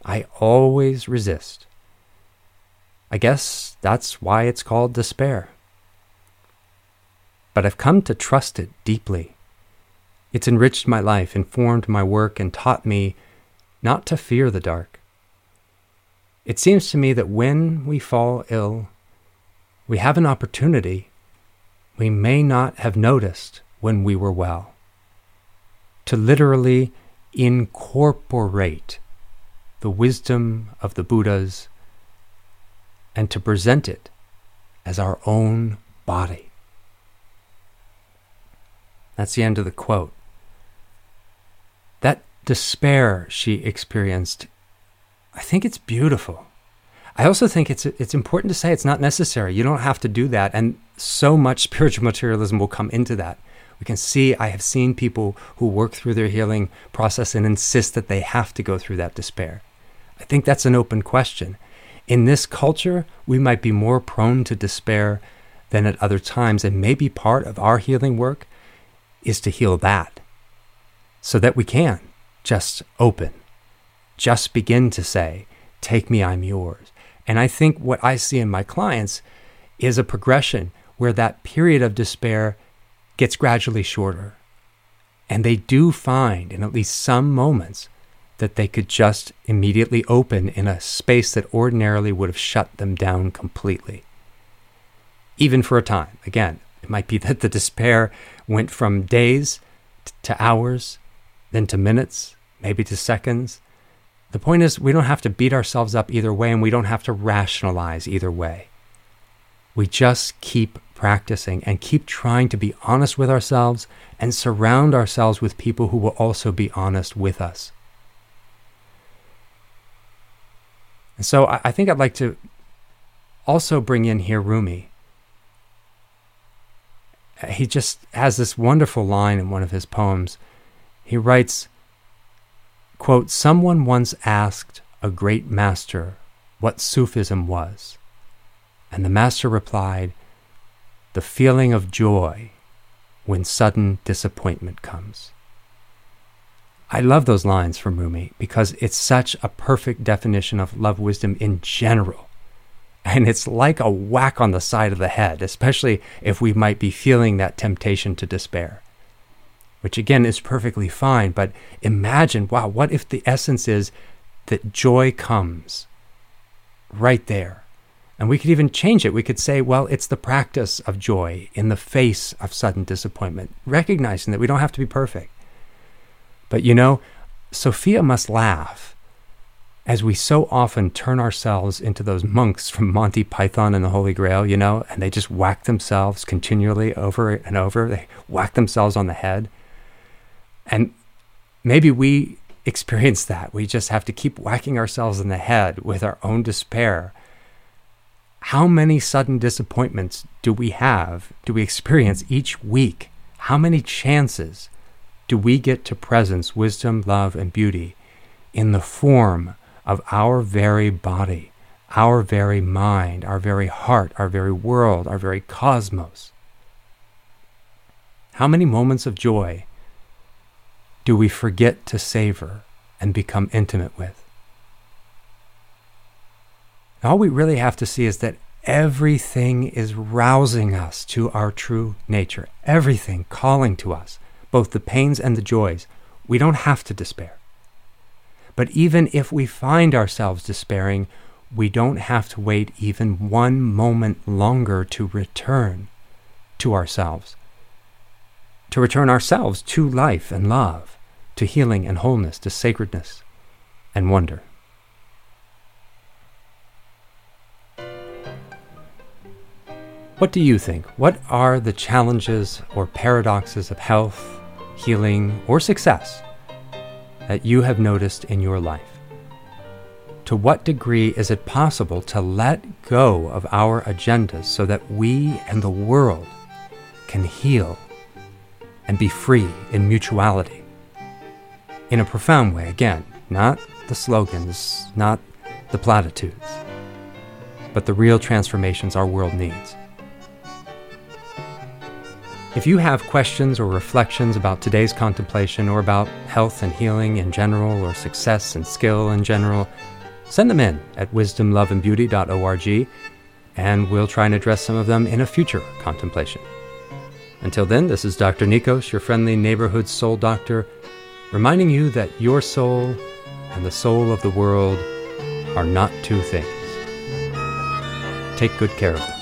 A: I always resist. I guess that's why it's called despair but I've come to trust it deeply. It's enriched my life, informed my work, and taught me not to fear the dark. It seems to me that when we fall ill, we have an opportunity we may not have noticed when we were well. To literally incorporate the wisdom of the Buddhas and to present it as our own body. That's the end of the quote. That despair she experienced, I think it's beautiful. I also think it's it's important to say it's not necessary. You don't have to do that, and so much spiritual materialism will come into that. We can see I have seen people who work through their healing process and insist that they have to go through that despair. I think that's an open question. in this culture, we might be more prone to despair than at other times. And maybe part of our healing work is to heal that so that we can just open, just begin to say, Take me, I'm yours. And I think what I see in my clients is a progression where that period of despair gets gradually shorter. And they do find, in at least some moments, that they could just immediately open in a space that ordinarily would have shut them down completely. Even for a time. Again, it might be that the despair went from days to hours, then to minutes, maybe to seconds. The point is, we don't have to beat ourselves up either way, and we don't have to rationalize either way. We just keep practicing and keep trying to be honest with ourselves and surround ourselves with people who will also be honest with us. And so I, I think I'd like to also bring in here Rumi. He just has this wonderful line in one of his poems. He writes, quote, Someone once asked a great master what Sufism was. And the master replied, The feeling of joy when sudden disappointment comes. I love those lines from Rumi because it's such a perfect definition of love wisdom in general. And it's like a whack on the side of the head, especially if we might be feeling that temptation to despair, which again is perfectly fine. But imagine, wow, what if the essence is that joy comes right there? And we could even change it. We could say, well, it's the practice of joy in the face of sudden disappointment, recognizing that we don't have to be perfect. But you know, Sophia must laugh as we so often turn ourselves into those monks from Monty Python and the Holy Grail, you know, and they just whack themselves continually over and over. They whack themselves on the head. And maybe we experience that. We just have to keep whacking ourselves in the head with our own despair. How many sudden disappointments do we have, do we experience each week? How many chances do we get to presence wisdom, love, and beauty in the form of our very body, our very mind, our very heart, our very world, our very cosmos. How many moments of joy do we forget to savor and become intimate with? All we really have to see is that everything is rousing us to our true nature, everything calling to us both the pains and the joys, we don't have to despair. But even if we find ourselves despairing, we don't have to wait even one moment longer to return to ourselves, to return ourselves to life and love, to healing and wholeness, to sacredness and wonder. What do you think? What are the challenges or paradoxes of health healing, or success that you have noticed in your life? To what degree is it possible to let go of our agendas so that we and the world can heal and be free in mutuality? In a profound way, again, not the slogans, not the platitudes, but the real transformations our world needs. If you have questions or reflections about today's contemplation or about health and healing in general or success and skill in general, send them in at wisdomloveandbeauty.org and we'll try and address some of them in a future contemplation. Until then, this is Dr. Nikos, your friendly neighborhood soul doctor, reminding you that your soul and the soul of the world are not two things. Take good care of them.